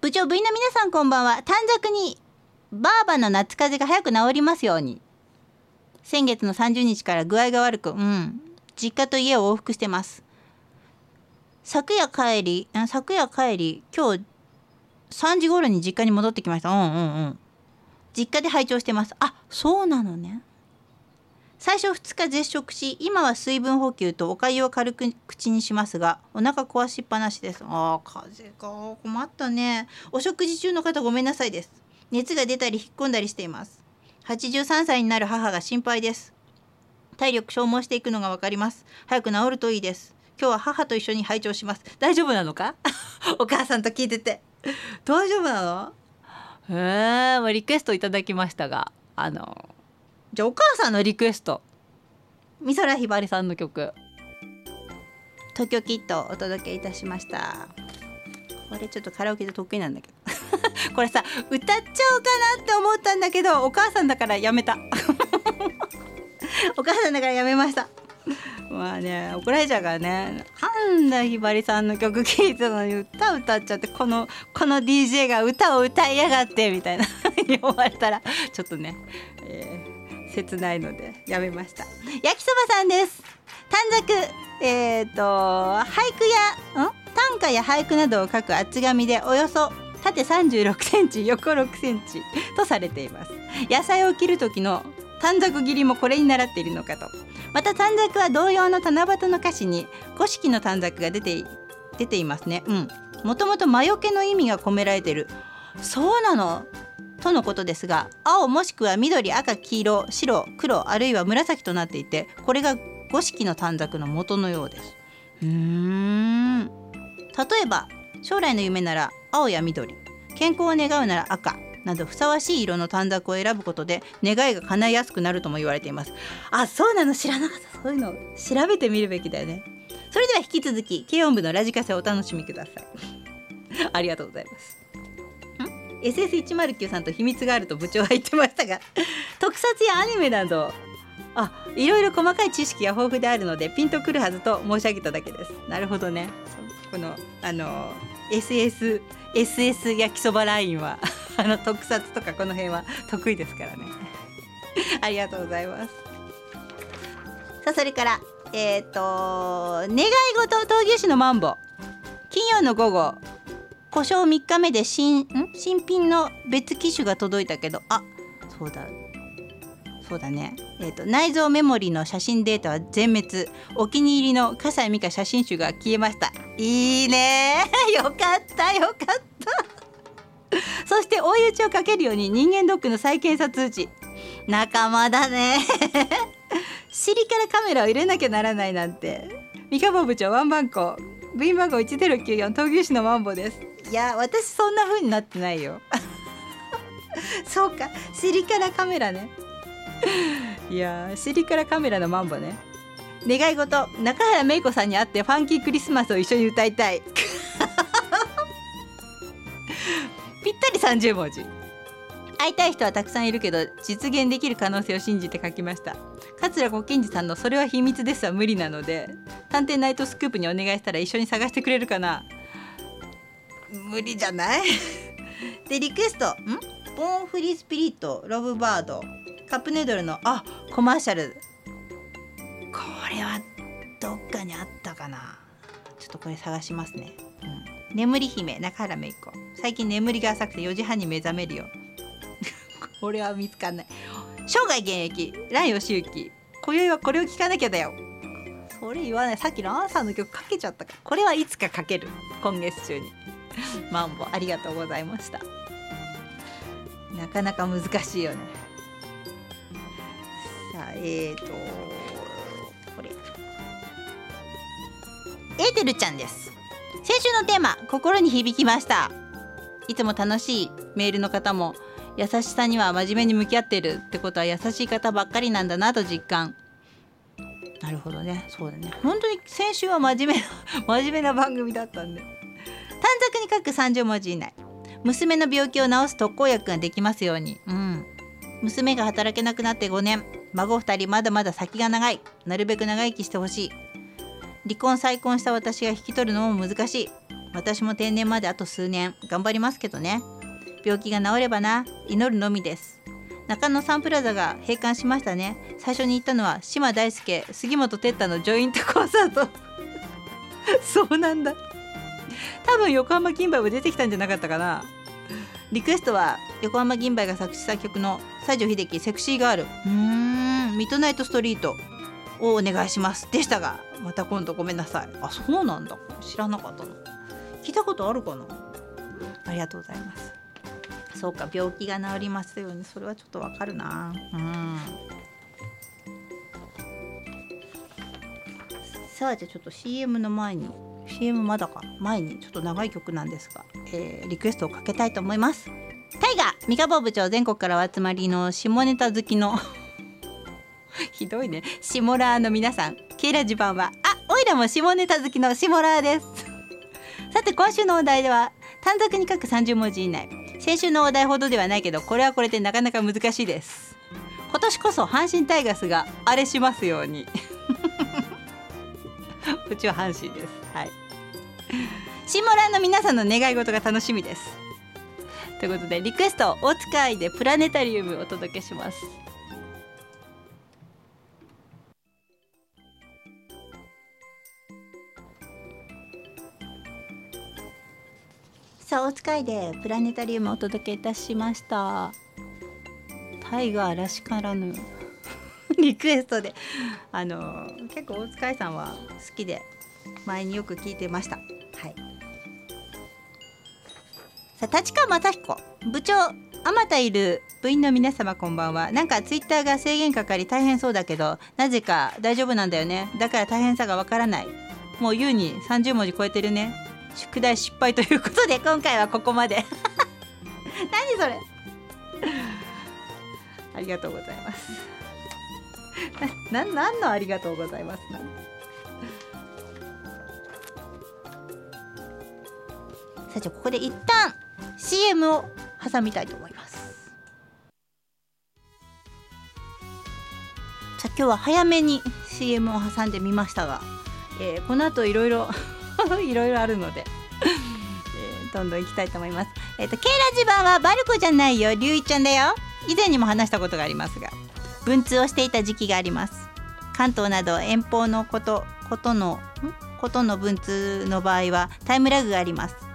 部長部員の皆さんこんばんは。短冊にバーバの夏風邪が早く治りますように。先月の30日から具合が悪く、うん、実家と家を往復してます。昨夜帰り、昨夜帰り、今日3時頃に実家に戻ってきました。うんうんうん。実家で拝聴してます。あ、そうなのね。最初2日絶食し、今は水分補給とお粥を軽く口にしますが、お腹壊しっぱなしです。ああ、風邪か。困ったね。お食事中の方ごめんなさいです。熱が出たり引っ込んだりしています。83歳になる母が心配です。体力消耗していくのがわかります。早く治るといいです。今日は母と一緒に拝聴します。大丈夫なのか？*laughs* お母さんと聞いてて。大丈夫なの？へえリクエストいただきましたがあのじゃあお母さんのリクエスト。美空ひばりさんの曲。東京キットお届けいたしました。これちょっとカラオケで得意なんだけど *laughs* これさ歌っちゃおうかなって思ったんだけどお母さんだからやめた。*laughs* お母さんだからやめました。まあね怒られちゃうからね。なんだひばりさんの曲聴いたのに歌歌っちゃってこのこの DJ が歌を歌いやがってみたいな。*laughs* 言われたらちょっとね、えー、切ないのでやめました。焼きそばさんです。短冊えっ、ー、と俳句やん？短歌や俳句などを書く厚紙でおよそ縦36センチ横6センチとされています。野菜を切る時の短冊切りもこれに習っているのかと。また短冊は同様の七夕の歌詞に五色の短冊が出て出ていますね。うん。もともと魔除けの意味が込められている。そうなの？とのことですが青もしくは緑赤黄色白黒あるいは紫となっていてこれが五色の短冊の元のようです。うーん。例えば将来の夢なら青や緑。健康を願うなら赤。などふさわしい色の短冊を選ぶことで願いが叶いやすくなるとも言われています。あそうなの？知らなかった。そういうの調べてみるべきだよね。それでは引き続き軽音部のラジカセをお楽しみください。*laughs* ありがとうございます。SS109 さんと秘密があると部長は言ってましたが *laughs* 特撮やアニメなどあいろいろ細かい知識が豊富であるのでピンとくるはずと申し上げただけです。なるほどね。このあの SS SS 焼きそばラインは *laughs* あの特撮とかこの辺は得意ですからね。*laughs* ありがとうございます。さあそれからえっ、ー、と願い事闘牛士のマンボ。金曜の午後故障3日目で新ん？新品の別機種が届いたけど。あそうだ。そうだね、えーと、内蔵メモリの写真データは全滅。お気に入りの笠井美香写真集が消えました。いいね。よかったよかった。*laughs* そして追い打ちをかけるように人間ドックの再検査通知。仲間だね。*laughs* 尻からカメラを入れなきゃならないなんて。三河部長ワンバンコ。部員番号1094東牛市のマンボです。いや私そんな風になってないよ。*laughs* そうか尻からカメラね。*laughs* いや尻からカメラのマンボね。願い事中原芽衣子さんに会ってファンキークリスマスを一緒に歌いたい。*laughs* ぴったり30文字。会いたい人はたくさんいるけど実現できる可能性を信じて書きました。桂小金治さんの「それは秘密です」は無理なので探偵ナイトスクープにお願いしたら一緒に探してくれるかな。無理じゃない？*laughs* でリクエスト。ん？ボーンフリースピリットロブバード。カップヌードルのあコマーシャル。これはどっかにあったかな。ちょっとこれ探しますね、うん、眠り姫中原芽衣子。最近眠りが浅くて4時半に目覚めるよ。*laughs* これは見つかんない。生涯現役蘭義行今宵はこれを聞かなきゃだよ。それ言わない。さっきのアンさんの曲かけちゃったかこれはいつかかける。今月中に。マンボありがとうございました。なかなか難しいよね。さあえーとこれ。エーテルちゃんです。先週のテーマ心に響きました。いつも楽しいメールの方も優しさには真面目に向き合ってる。ってことは優しい方ばっかりなんだなと実感。なるほどね。そうだね。本当に先週は真面目な *laughs* 真面目な番組だったんで。短冊に書く30文字以内。娘の病気を治す特効薬ができますように。うん。娘が働けなくなって5年。孫2人まだまだ先が長い。なるべく長生きしてほしい。離婚再婚した私が引き取るのも難しい。私も定年まであと数年。頑張りますけどね。病気が治ればな。祈るのみです。中野サンプラザが閉館しましたね。最初に行ったのは島大輔杉本哲太のジョイントコンサート。*laughs* そうなんだ。多分横浜金梅も出てきたんじゃなかったかな。リクエストは横浜銀梅が作詞作曲の西城秀樹セクシーガール。うーん。ミッドナイトストリート。をお願いします。でしたがまた今度ごめんなさい。あそうなんだ。知らなかったの聞いたことあるかな。ありがとうございます。そうか病気が治りますように。それはちょっとわかるな。うん。さあじゃあちょっと CM の前に CM まだか。前にちょっと長い曲なんですが、えー、リクエストをかけたいと思いますタイガー三河坊部長全国からお集まりの下ネタ好きの *laughs* ひどいね。下ラーの皆さん。ケイラジ版はあおいらも下ネタ好きの下ラーです。*laughs* さて今週のお題では短冊に書く30文字以内。先週のお題ほどではないけどこれはこれでなかなか難しいです。今年こそ阪神タイガースがあれしますように。*laughs* うちは阪神です。はい。シモランの皆さんの願い事が楽しみです。ということでリクエスト大塚愛でプラネタリウムをお届けします。さあ大塚愛でプラネタリウムをお届けいたしました。タイガーらしからぬ。*laughs* リクエストで。あの結構大塚愛さんは好きで前によく聞いてました。はい。さあ立川雅彦。部長あまたいる部員の皆様こんばんは。なんかツイッターが制限かかり大変そうだけどなぜか大丈夫なんだよね。だから大変さがわからない。もう優に30文字超えてるね。宿題失敗ということで今回はここまで。*laughs* 何それ。ありがとうございます。*laughs* な何のありがとうございますさあじゃあここで一旦 CM を挟みたいと思います。さあ今日は早めに CM を挟んでみましたが、えー、この後いろいろ *laughs* いろいろあるので、えー、どんどん行きたいと思います。えっ、ー、とケイラジバはバルコじゃないよリュウイちゃんだよ。以前にも話したことがありますが文通をしていた時期があります。関東など遠方のことことのことの文通の場合はタイムラグがあります。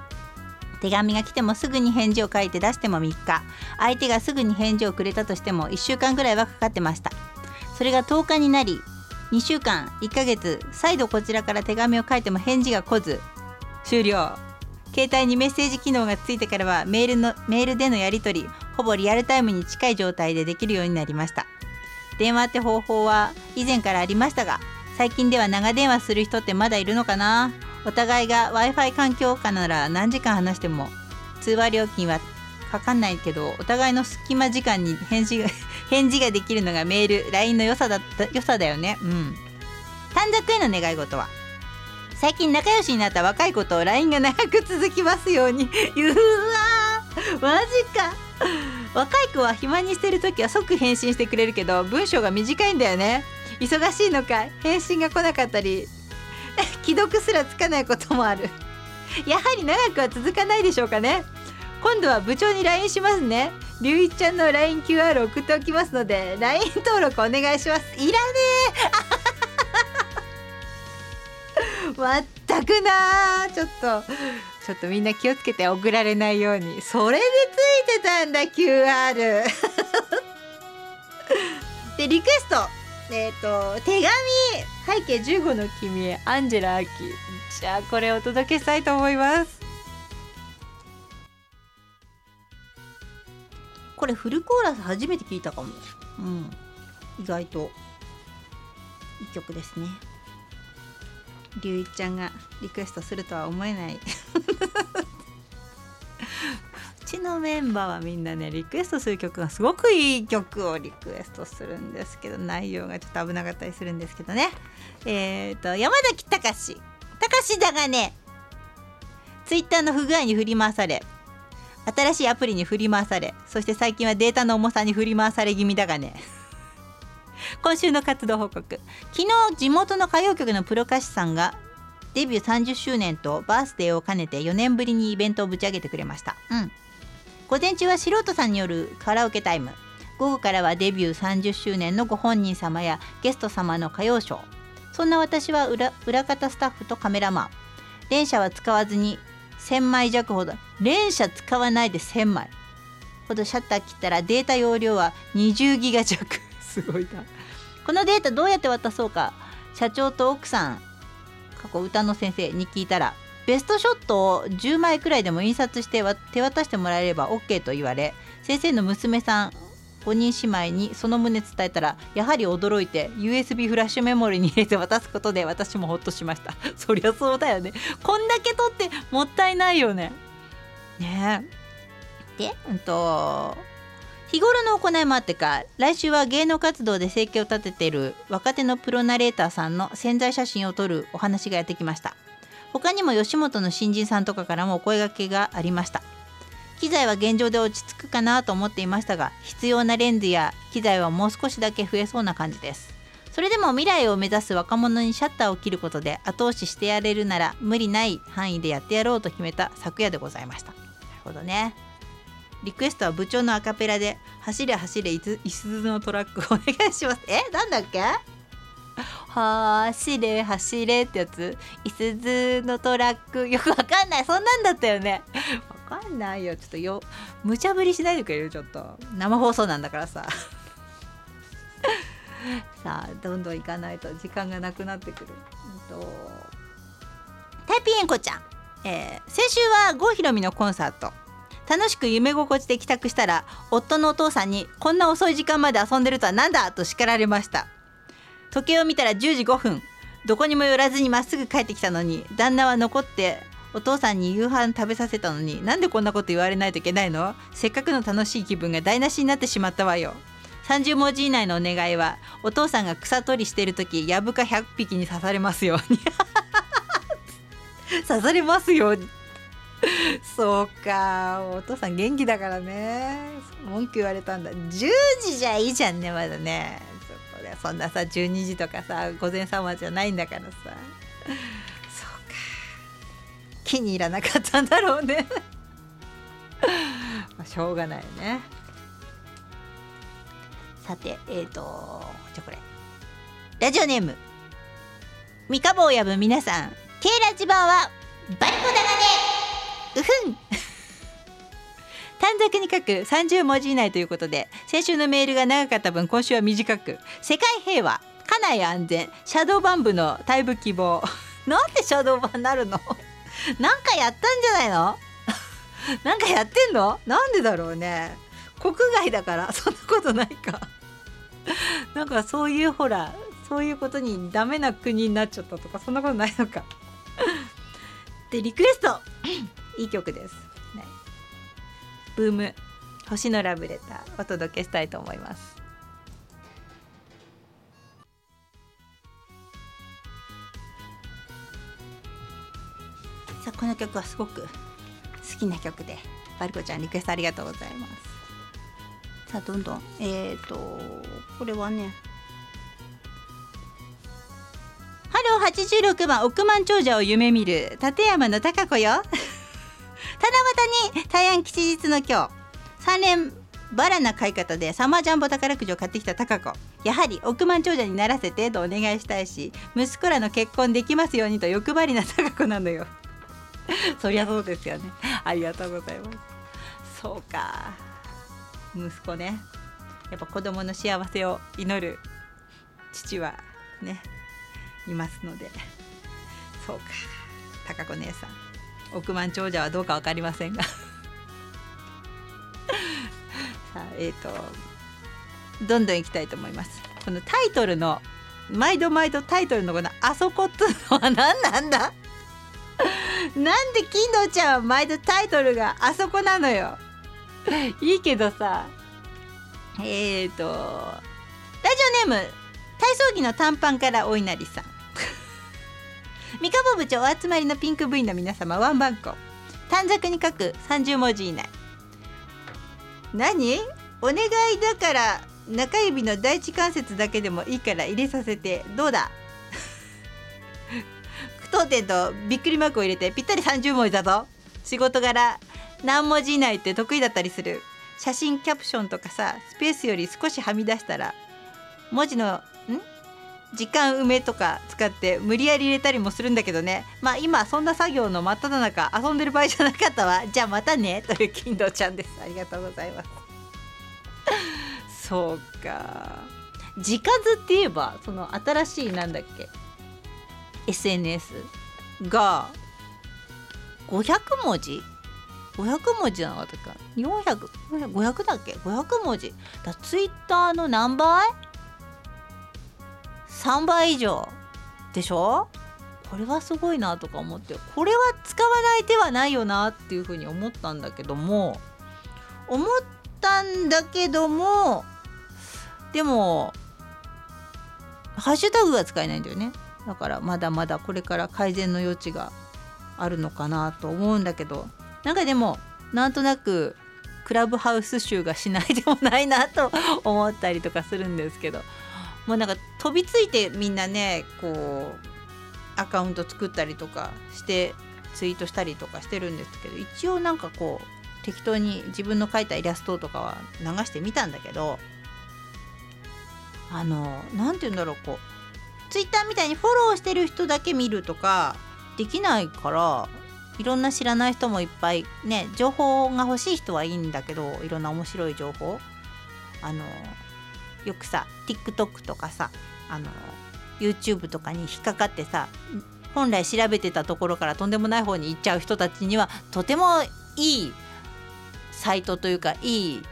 手紙が来てもすぐに返事を書いて出しても3日。相手がすぐに返事をくれたとしても1週間ぐらいはかかってました。それが10日になり2週間1ヶ月再度こちらから手紙を書いても返事が来ず終了。携帯にメッセージ機能がついてからはメールのメールでのやり取りほぼリアルタイムに近い状態でできるようになりました。電話って方法は以前からありましたが最近では長電話する人ってまだいるのかな？お互いが w i f i 環境下なら何時間話しても通話料金はかかんないけどお互いの隙間時間に返事が *laughs* 返事ができるのがメール LINE の良さだった良さだよね。うん。短冊への願い事は最近仲良しになった若い子と LINE が長く続きますように。*laughs* うわマジか。若い子は暇にしてる時は即返信してくれるけど文章が短いんだよね。忙しいのか返信が来なかったり *laughs* 既読すらつかないこともある。*laughs* やはり長くは続かないでしょうかね。今度は部長に LINE しますね。りゅういちゃんの LINEQR 送っておきますので LINE 登録お願いします。いらねえ。*laughs* 全くなちょっとちょっとみんな気をつけて送られないように。それでついてたんだ QR でリクエスト。えっ、ー、と手紙背景15の君へアンジェラ・アキ。じゃあこれお届けしたいと思います。これフルコーラス初めて聞いたかも。うん。意外と。いい曲ですね。りゅういちゃんがリクエストするとは思えないのメンバーはみんなねリクエストする曲がすごくいい曲をリクエストするんですけど内容がちょっと危なかったりするんですけどね。えっ、ー、と山崎隆。隆だがねツイッターの不具合に振り回され新しいアプリに振り回されそして最近はデータの重さに振り回され気味だがね。今週の活動報告。昨日地元の歌謡曲のプロ歌手さんがデビュー30周年とバースデーを兼ねて4年ぶりにイベントをぶち上げてくれました。うん。午前中は素人さんによるカラオケタイム。午後からはデビュー30周年のご本人様やゲスト様の歌謡ショー。そんな私は裏裏方スタッフとカメラマン。連写は使わずに1000枚弱ほど。連写使わないで1000枚。ほどシャッター切ったらデータ容量は20ギガ弱。*laughs* すごいな。このデータどうやって渡そうか。社長と奥さん。過去歌の先生に聞いたらベストショットを10枚くらいでも印刷して手渡してもらえれば OK と言われ先生の娘さん5人姉妹にその旨伝えたらやはり驚いて USB フラッシュメモリに入れて渡すことで私もほっとしました。そりゃそうだよね。こんだけ取ってもったいないよね。ねでうんと日頃の行いもあってか来週は芸能活動で生計を立てている若手のプロナレーターさんの宣材写真を撮るお話がやってきました。他にも吉本の新人さんとかからもお声がけがありました。機材は現状で落ち着くかなと思っていましたが必要なレンズや機材はもう少しだけ増えそうな感じです。それでも未来を目指す若者にシャッターを切ることで後押ししてやれるなら無理ない範囲でやってやろうと決めた昨夜でございました。なるほどね。リクエストは部長のアカペラで「走れ走れいすずのトラック」お願いします。えなんだっけ？*laughs* 走れ走れってやつ。いすずのトラック。よくわかんない。そんなんだったよね。わかんないよ。ちょっとよ無茶ぶりしないでくれる？ちょっと。生放送なんだからさ。*laughs* さあどんどん行かないと時間がなくなってくる、うんと、タイピーエンコちゃん、えー、先週は郷ひろみのコンサート。楽しく夢心地で帰宅したら夫のお父さんにこんな遅い時間まで遊んでるとは何だ？と叱られました。時計を見たら10時5分。どこにも寄らずにまっすぐ帰ってきたのに旦那は残ってお父さんに夕飯食べさせたのになんでこんなこと言われないといけないの？せっかくの楽しい気分が台無しになってしまったわよ。30文字以内のお願いはお父さんが草取りしてる時やぶか100匹に刺されますように。*laughs* 刺されますように。そうか。お父さん元気だからね。文句言われたんだ。10時じゃいいじゃんねまだね。そんなさ12時とかさ午前3話じゃないんだからさ。そうか。気に入らなかったんだろうね。*laughs* まあしょうがないね。さてえっ、ー、とじゃこれ。ラジオネーム。三日坊やぶ皆さん。K ラジ版はバリコだがねうふん。短冊に書く30文字以内ということで先週のメールが長かった分今週は短く。世界平和家内安全シャドーバンブの退部希望。*laughs* なんでシャドーバンなるの？*laughs* なんかやったんじゃないの？*laughs* なんかやってんの？なんでだろうね。国外だからそんなことないか。なんかそういうほらそういうことにダメな国になっちゃったとかそんなことないのか。でリクエスト。いい曲です。ブーム星のラブレターお届けしたいと思います。さあこの曲はすごく好きな曲でバルコちゃんリクエストありがとうございます。さあどんどんえっ、ー、とこれはねハロー86番億万長者を夢見る立山の高子よ。夕に大安吉日の今日。3連バラな買い方でサマージャンボ宝くじを買ってきた高子。やはり億万長者にならせてとお願いしたいし息子らの結婚できますようにと欲張りな高子なのよ。*laughs* そりゃそうですよね。ありがとうございます。そうか。息子ね。やっぱ子供の幸せを祈る父はねいますので。そうか。高子姉さん。億万長者はどうか分かりませんが。*laughs* さあえっ、ー、とどんどんいきたいと思います。このタイトルの毎度毎度タイトルのこの「あそこ」っていうのは何なんだ？*laughs* なんで金堂ちゃんは毎度タイトルがあそこなのよ？*laughs* いいけどさえーとラジオネーム体操着の短パンからお稲荷さん。三河部長お集まりのピンク部員の皆様ワンバンコ。短冊に書く30文字以内。何？お願いだから中指の第一関節だけでもいいから入れさせて。どうだ？*laughs* 当店とびっくりマークを入れてぴったり30文字だぞ。仕事柄何文字以内って得意だったりする。写真キャプションとかさスペースより少しはみ出したら文字の時間埋めとか使って無理やり入れたりもするんだけどね。まあ今そんな作業の真っ只中遊んでる場合じゃなかったわ。*laughs* じゃあまたね。*laughs* という金堂ちゃんです。ありがとうございます。*laughs* そうか。字数って言えばその新しいなんだっけ？SNS が500文字？500文字なかったか400500だっけ？500文字。だツイッターの何倍？?3 倍以上でしょ？これはすごいなとか思ってこれは使わない手はないよなっていうふうに思ったんだけども思ったんだけどもでもハッシュタグが使えないんだよね。だからまだまだこれから改善の余地があるのかなと思うんだけど。なんかでもなんとなくクラブハウス集がしないでもないなと思ったりとかするんですけど。もうなんか飛びついてみんなねこうアカウント作ったりとかしてツイートしたりとかしてるんですけど一応なんかこう適当に自分の描いたイラストとかは流してみたんだけどあの何て言うんだろうこうツイッターみたいにフォローしてる人だけ見るとかできないからいろんな知らない人もいっぱいね情報が欲しい人はいいんだけどいろんな面白い情報。あのよくさ TikTok とかさあの YouTube とかに引っかかってさ本来調べてたところからとんでもない方に行っちゃう人たちにはとてもいいサイトというかいい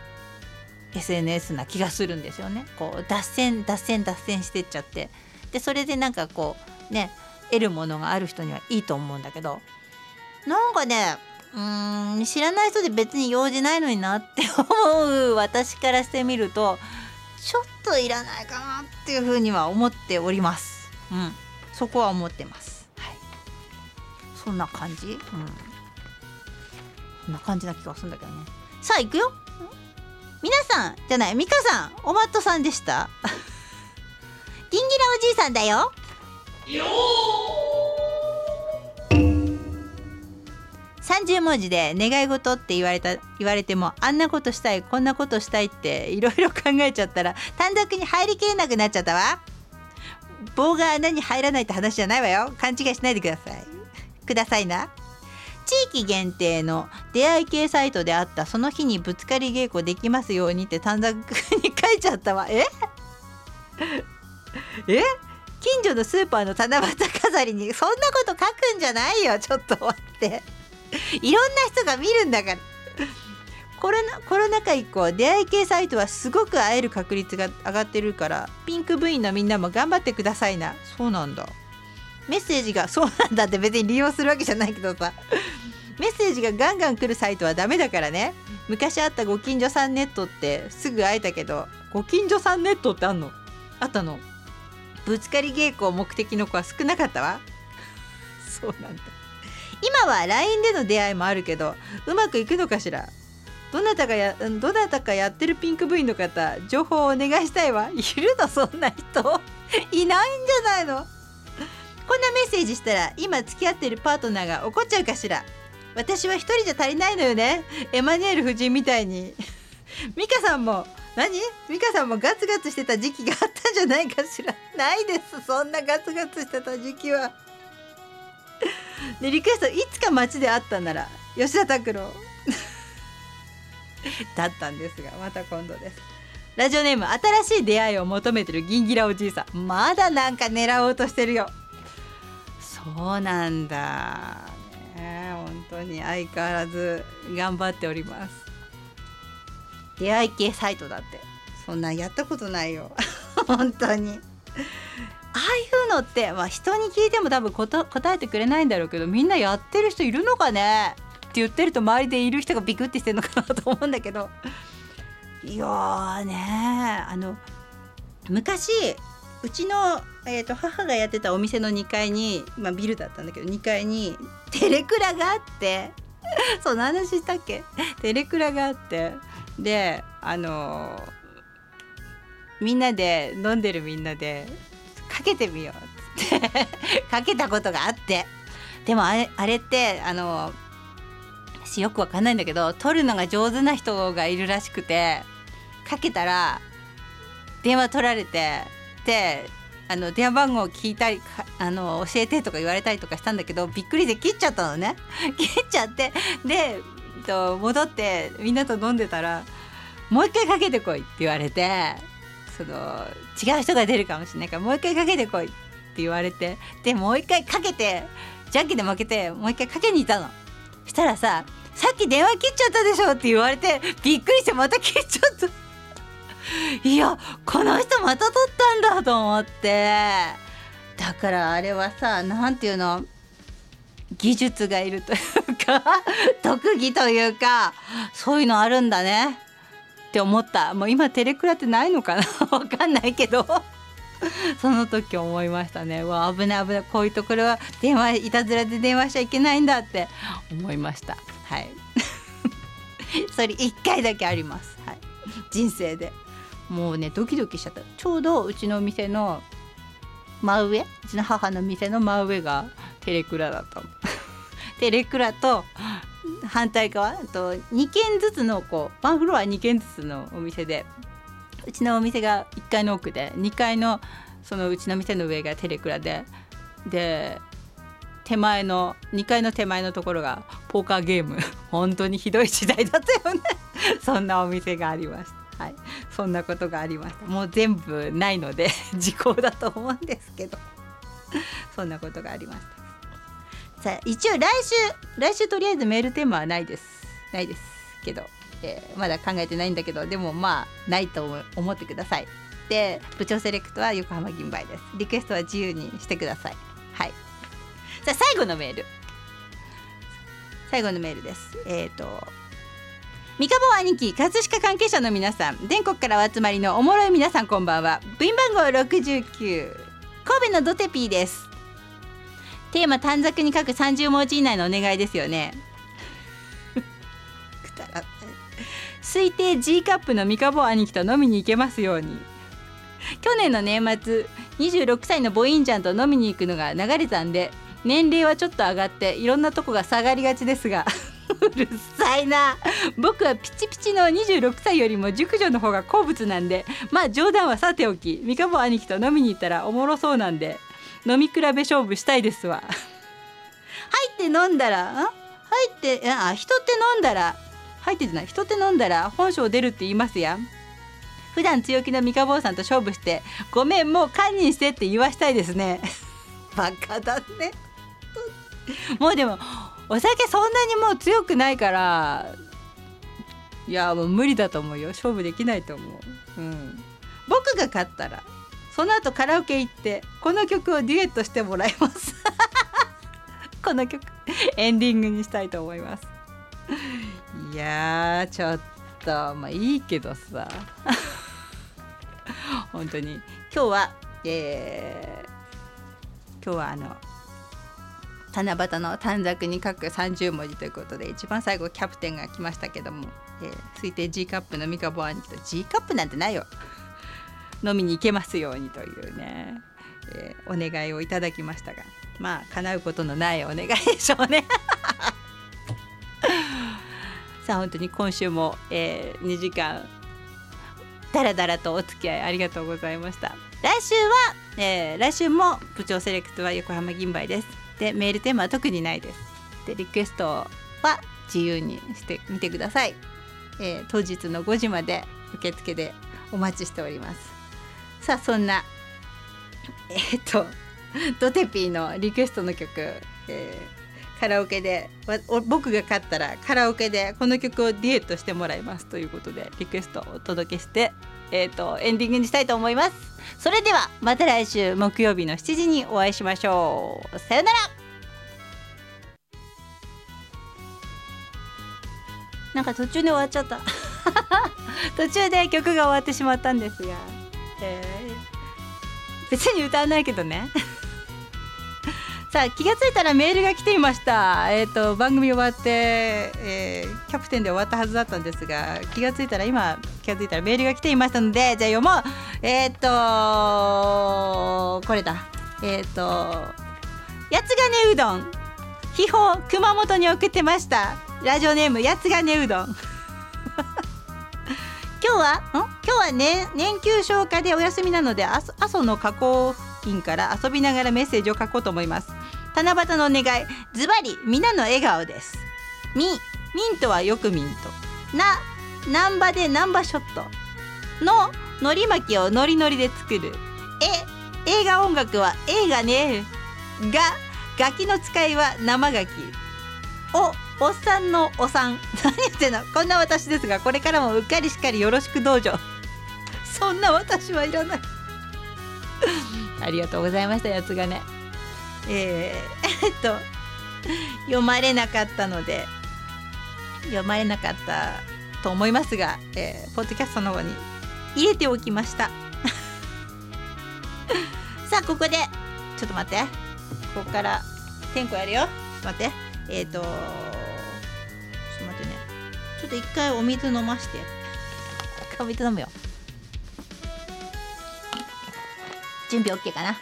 SNS な気がするんですよね。こう脱線脱線脱線してっちゃってでそれでなんかこうね得るものがある人にはいいと思うんだけどなんかねうん知らない人で別に用事ないのになって思う私からしてみるとちょっといらないかなっていうふうには思っております。うん、そこは思ってます。はい、そんな感じ、うん、そんな感じな気がするんだけどね。さあ行くよ。皆さんじゃない美香さんおまっとさんでした。*laughs* ギンギラおじいさんだよ30文字で願い事って言われた言われてもあんなことしたいこんなことしたいっていろいろ考えちゃったら短冊に入りきれなくなっちゃったわ。棒が穴に入らないって話じゃないわよ。勘違いしないでください。くださいな。地域限定の出会い系サイトであったその日にぶつかり稽古できますようにって短冊に書いちゃったわ。え？*laughs* え？近所のスーパーの七夕飾りにそんなこと書くんじゃないよ。ちょっと待って。*laughs* いろんな人が見るんだから。コロナコロナ禍以降出会い系サイトはすごく会える確率が上がってるからピンク部員のみんなも頑張ってくださいな。そうなんだ。メッセージが *laughs* そうなんだって別に利用するわけじゃないけどさ。メッセージがガンガン来るサイトはダメだからね。昔あったご近所さんネットってすぐ会えたけどご近所さんネットってあんの？あったの？ぶつかり稽古を目的の子は少なかったわ。*laughs* そうなんだ。今は LINE での出会いもあるけどうまくいくのかしら？どなたかやどなたかやってるピンク部員の方情報をお願いしたいわ。いるのそんな人。いないんじゃないの？こんなメッセージしたら今付き合ってるパートナーが怒っちゃうかしら？私は一人じゃ足りないのよね。エマニュエル夫人みたいに。美香さんも何？美香さんもガツガツしてた時期があったんじゃないかしら？ないです。そんなガツガツしてた時期は。でリクエストいつか街で会ったなら吉田拓郎。*laughs* だったんですがまた今度です。ラジオネーム新しい出会いを求めてるギンギラおじいさん。まだなんか狙おうとしてるよ。そうなんだ。ね本当に相変わらず頑張っております。出会い系サイトだって。そんなやったことないよ。*laughs* 本当に。ああいうのって、まあ、人に聞いても多分こと答えてくれないんだろうけどみんなやってる人いるのかね？って言ってると周りでいる人がビクってしてるのかなと思うんだけど。*laughs* いやねあの昔うちの、えー、と母がやってたお店の2階に、まあ、ビルだったんだけど2階にテレクラがあって *laughs* その話したっけ？テレクラがあってであのーみんなで飲んでるみんなでかけてみよう。っってかけたことがあって。でもあれあれってあの私よくわかんないんだけど撮るのが上手な人がいるらしくてかけたら電話取られてであの電話番号を聞いたりあの教えてとか言われたりとかしたんだけどびっくりで切っちゃったのね。*laughs* 切っちゃってでえっと戻ってみんなと飲んでたら「もう一回かけてこい」って言われて。その違う人が出るかもしれないからもう一回かけてこいって言われてでもう一回かけてじゃんけんで負けてもう一回かけに行ったの。したらさ「さっき電話切っちゃったでしょ」って言われてびっくりしてまた切っちゃった。いやこの人また取ったんだと思ってだからあれはさなんていうの技術がいるというか *laughs* 特技というかそういうのあるんだねって思った。もう今テレクラってないのかな？*laughs* わかんないけど。その時思いましたね。うわ危ない危ない。こういうところは電話いたずらで電話しちゃいけないんだって。思いました。はい。*laughs* それ1回だけあります、はい、人生で。もうねドキドキしちゃった。ちょうどうちのお店の真上？うちの母の店の真上がテレクラだったの。テレクラと反対側と2軒ずつのこうワンフロア2軒ずつのお店でうちのお店が1階の奥で2階のそのうちの店の上がテレクラでで手前の2階の手前のところがポーカーゲーム。*laughs* 本当にひどい時代だったよね。*laughs* そんなお店がありました。はい。そんなことがありました。もう全部ないので *laughs* 時効だと思うんですけど。そんなことがありました。さあ一応来週来週とりあえずメールテーマはないです。ないですけど、えーまだ考えてないんだけどでもまあないと思思ってください。で部長セレクトは横浜銀杯です。リクエストは自由にしてください。はい。さあ最後のメール。最後のメールです。えっ、と三河兄貴葛飾関係者の皆さん全国からお集まりのおもろい皆さんこんばんは。部員番号69神戸のドテピーです。テーマ短冊に書く30文字以内のお願いですよね。*laughs* くだら。ない推定 G カップの三河兄貴と飲みに行けますように。去年の年末26歳のボインちゃんと飲みに行くのが流れたんで年齢はちょっと上がっていろんなとこが下がりがちですが *laughs* うるさいな。僕はピチピチの26歳よりも熟女の方が好物なんでまあ冗談はさておき三河兄貴と飲みに行ったらおもろそうなんで。飲み比べ勝負したいですわ。入って飲んだら？入ってあ人って飲んだら？入ってじゃない。人って飲んだら？本性出るって言いますやん。普段強気の三河さんと勝負してごめんもう堪忍してって言わしたいですね。*laughs* バカだね。*laughs* もうでもお酒そんなにもう強くないからいやもう無理だと思うよ。勝負できないと思う、うん、僕が勝ったら。その後カラオケ行ってこの曲をデュエットしてもらいます。*laughs* この曲エンディングにしたいと思います。いいやちょっとまあいいけどさ。*laughs* 本当に。今日は、えー、今日はあの七夕の短冊に書く30文字ということで一番最後キャプテンが来ましたけども、えー、推定 G カップのミカボ兄貴と G カップなんてないよ飲みに行けますようにというね、えー、お願いをいただきましたがまあ叶うことのないお願いでしょうね。*laughs* さあ本当に今週も、えー、2時間だらだらとお付き合いありがとうございました。来週は、えー、来週も部長セレクトは横浜銀杯です。でメールテーマは特にないです。でリクエストは自由にしてみてください、えー、当日の5時まで受付でお待ちしております。さあそんなえー、っとドテピーのリクエストの曲、えー、カラオケで僕が勝ったらカラオケでこの曲をデュエットしてもらいますということでリクエストをお届けして、えーと、エンディングにしたいと思います。それではまた来週木曜日の7時にお会いしましょう。さよなら。なんか途中で終わっちゃった。*laughs* 途中で曲が終わってしまったんですが、え、*laughs* 別に歌わないけどね *laughs* さあ気がついたらメールが来ていました。え、ー、と番組終わって、えー、キャプテンで終わったはずだったんですが気がついたら今気がついたらメールが来ていましたのでじゃあ読もう。えっ、ー、とこれだ。えっ、と八つ金うどん秘宝熊本に送ってました。ラジオネーム八つ金うどん。今日は？ん？今日はね年休消化でお休みなので阿蘇の河口付近から遊びながらメッセージを書こうと思います。七夕のお願い。ズバリ皆の笑顔です。みミントはよくミント。なナンバでナンバショット。ののり巻きをノリノリで作る。え映画音楽は映画ね。がガキの使いは生ガキ。おおっさんのおさん。何言ってんの？こんな私ですがこれからもうっかりしっかりよろしくどうぞ。そんな私はいらない。ありがとうございましたやつがね。えー、えっと読まれなかったので読まれなかったと思いますが、えー、ポッドキャストの方に入れておきました。*laughs* さあここでちょっと待って。ここから天候やるよ。待って。えっ、とちょっと一回お水飲まして。お水飲むよ。準備 OK かな、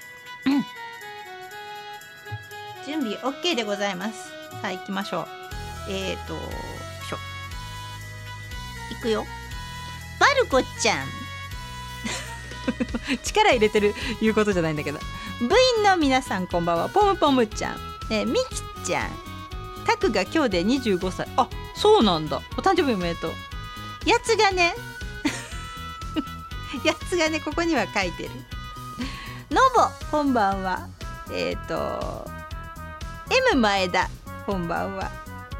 準備 OK でございます。さあ行きましょう。えーとしょ。行くよ。バルコちゃん。*laughs* 力入れてるいうことじゃないんだけど。部員の皆さんこんばんは。ポムポムちゃん、えみきちゃん。タクが今日で25歳。あそうなんだ。お誕生日おめでとう。やつがね。*laughs* やつがねここには書いてる。ノボこんばんは。えっ、ー、と M 前田。こんばんは。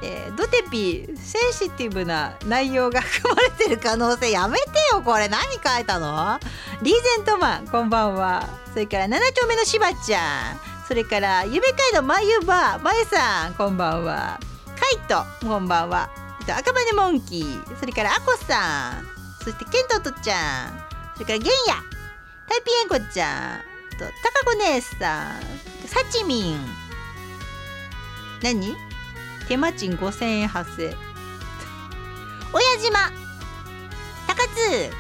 えー、ドテピーセンシティブな内容が含まれてる可能性。やめてよこれ。何書いたの？リーゼントマン。こんばんは。それから7丁目のしばちゃん。それから夢街道まゆばまゆさん。こんばんは。カイトこんばんは。赤羽モンキー。それからアコさん。そしてケントとちゃん。それからゲンヤタイピエンコちゃん。とタカ子姉さん。サチミン。何？手間賃5000円発生。親島高津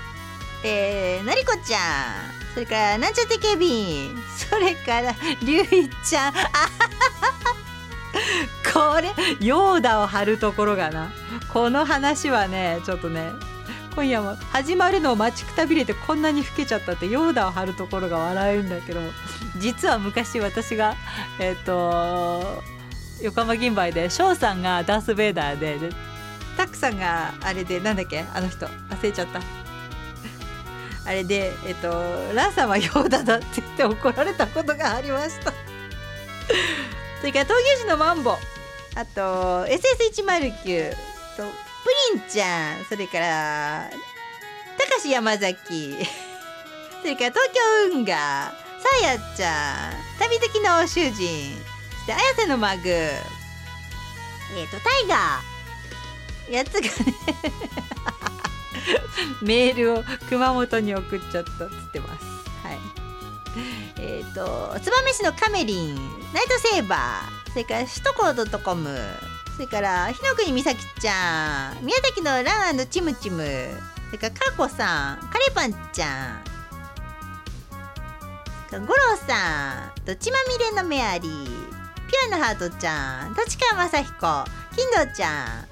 えー、のりこちゃん。それからなんちゃってケビン。それからりゅういちゃん。これヨーダを貼るところがな。この話はねちょっとね今夜も始まるのを待ちくたびれてこんなに老けちゃったってヨーダを貼るところが笑えるんだけど実は昔私がえっ、と横浜銀杯で翔さんがダース・ベイダーででタックさんがあれでなんだっけあの人忘れちゃった。あれでえっ、とランさんはヨーダだって言って怒られたことがありました。それから東京市のマンボ。あと SS109 とプリンちゃん。それから高橋山崎。*laughs* それから東京運河。さやちゃん。旅的なお主人。そして綾瀬のマグえっ、ー、とタイガー。やつがね。*laughs* メールを熊本に送っちゃったっつってます。はい *laughs* えっ、と燕市のカメリンナイトセーバーそれから首都高ドットコムそれから日の国美咲ちゃん宮崎のランチムチムそれからかこさんカレパンちゃん五郎さんとちまみれのメアリーピュアのハートちゃん立川雅彦金堂ちゃん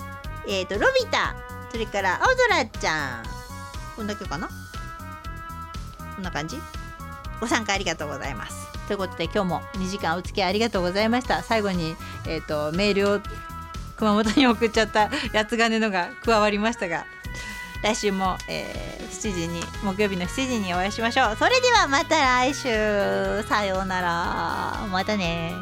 えっ、とロビタそれから青空ちゃんこんだけかな？こんな感じ？ご参加ありがとうございます。ということで今日も2時間お付き合いありがとうございました。最後に、えー、とメールを熊本に送っちゃった八つ金のが加わりましたが来週も、えー7時に木曜日の7時にお会いしましょう。それではまた来週。さようなら。またね。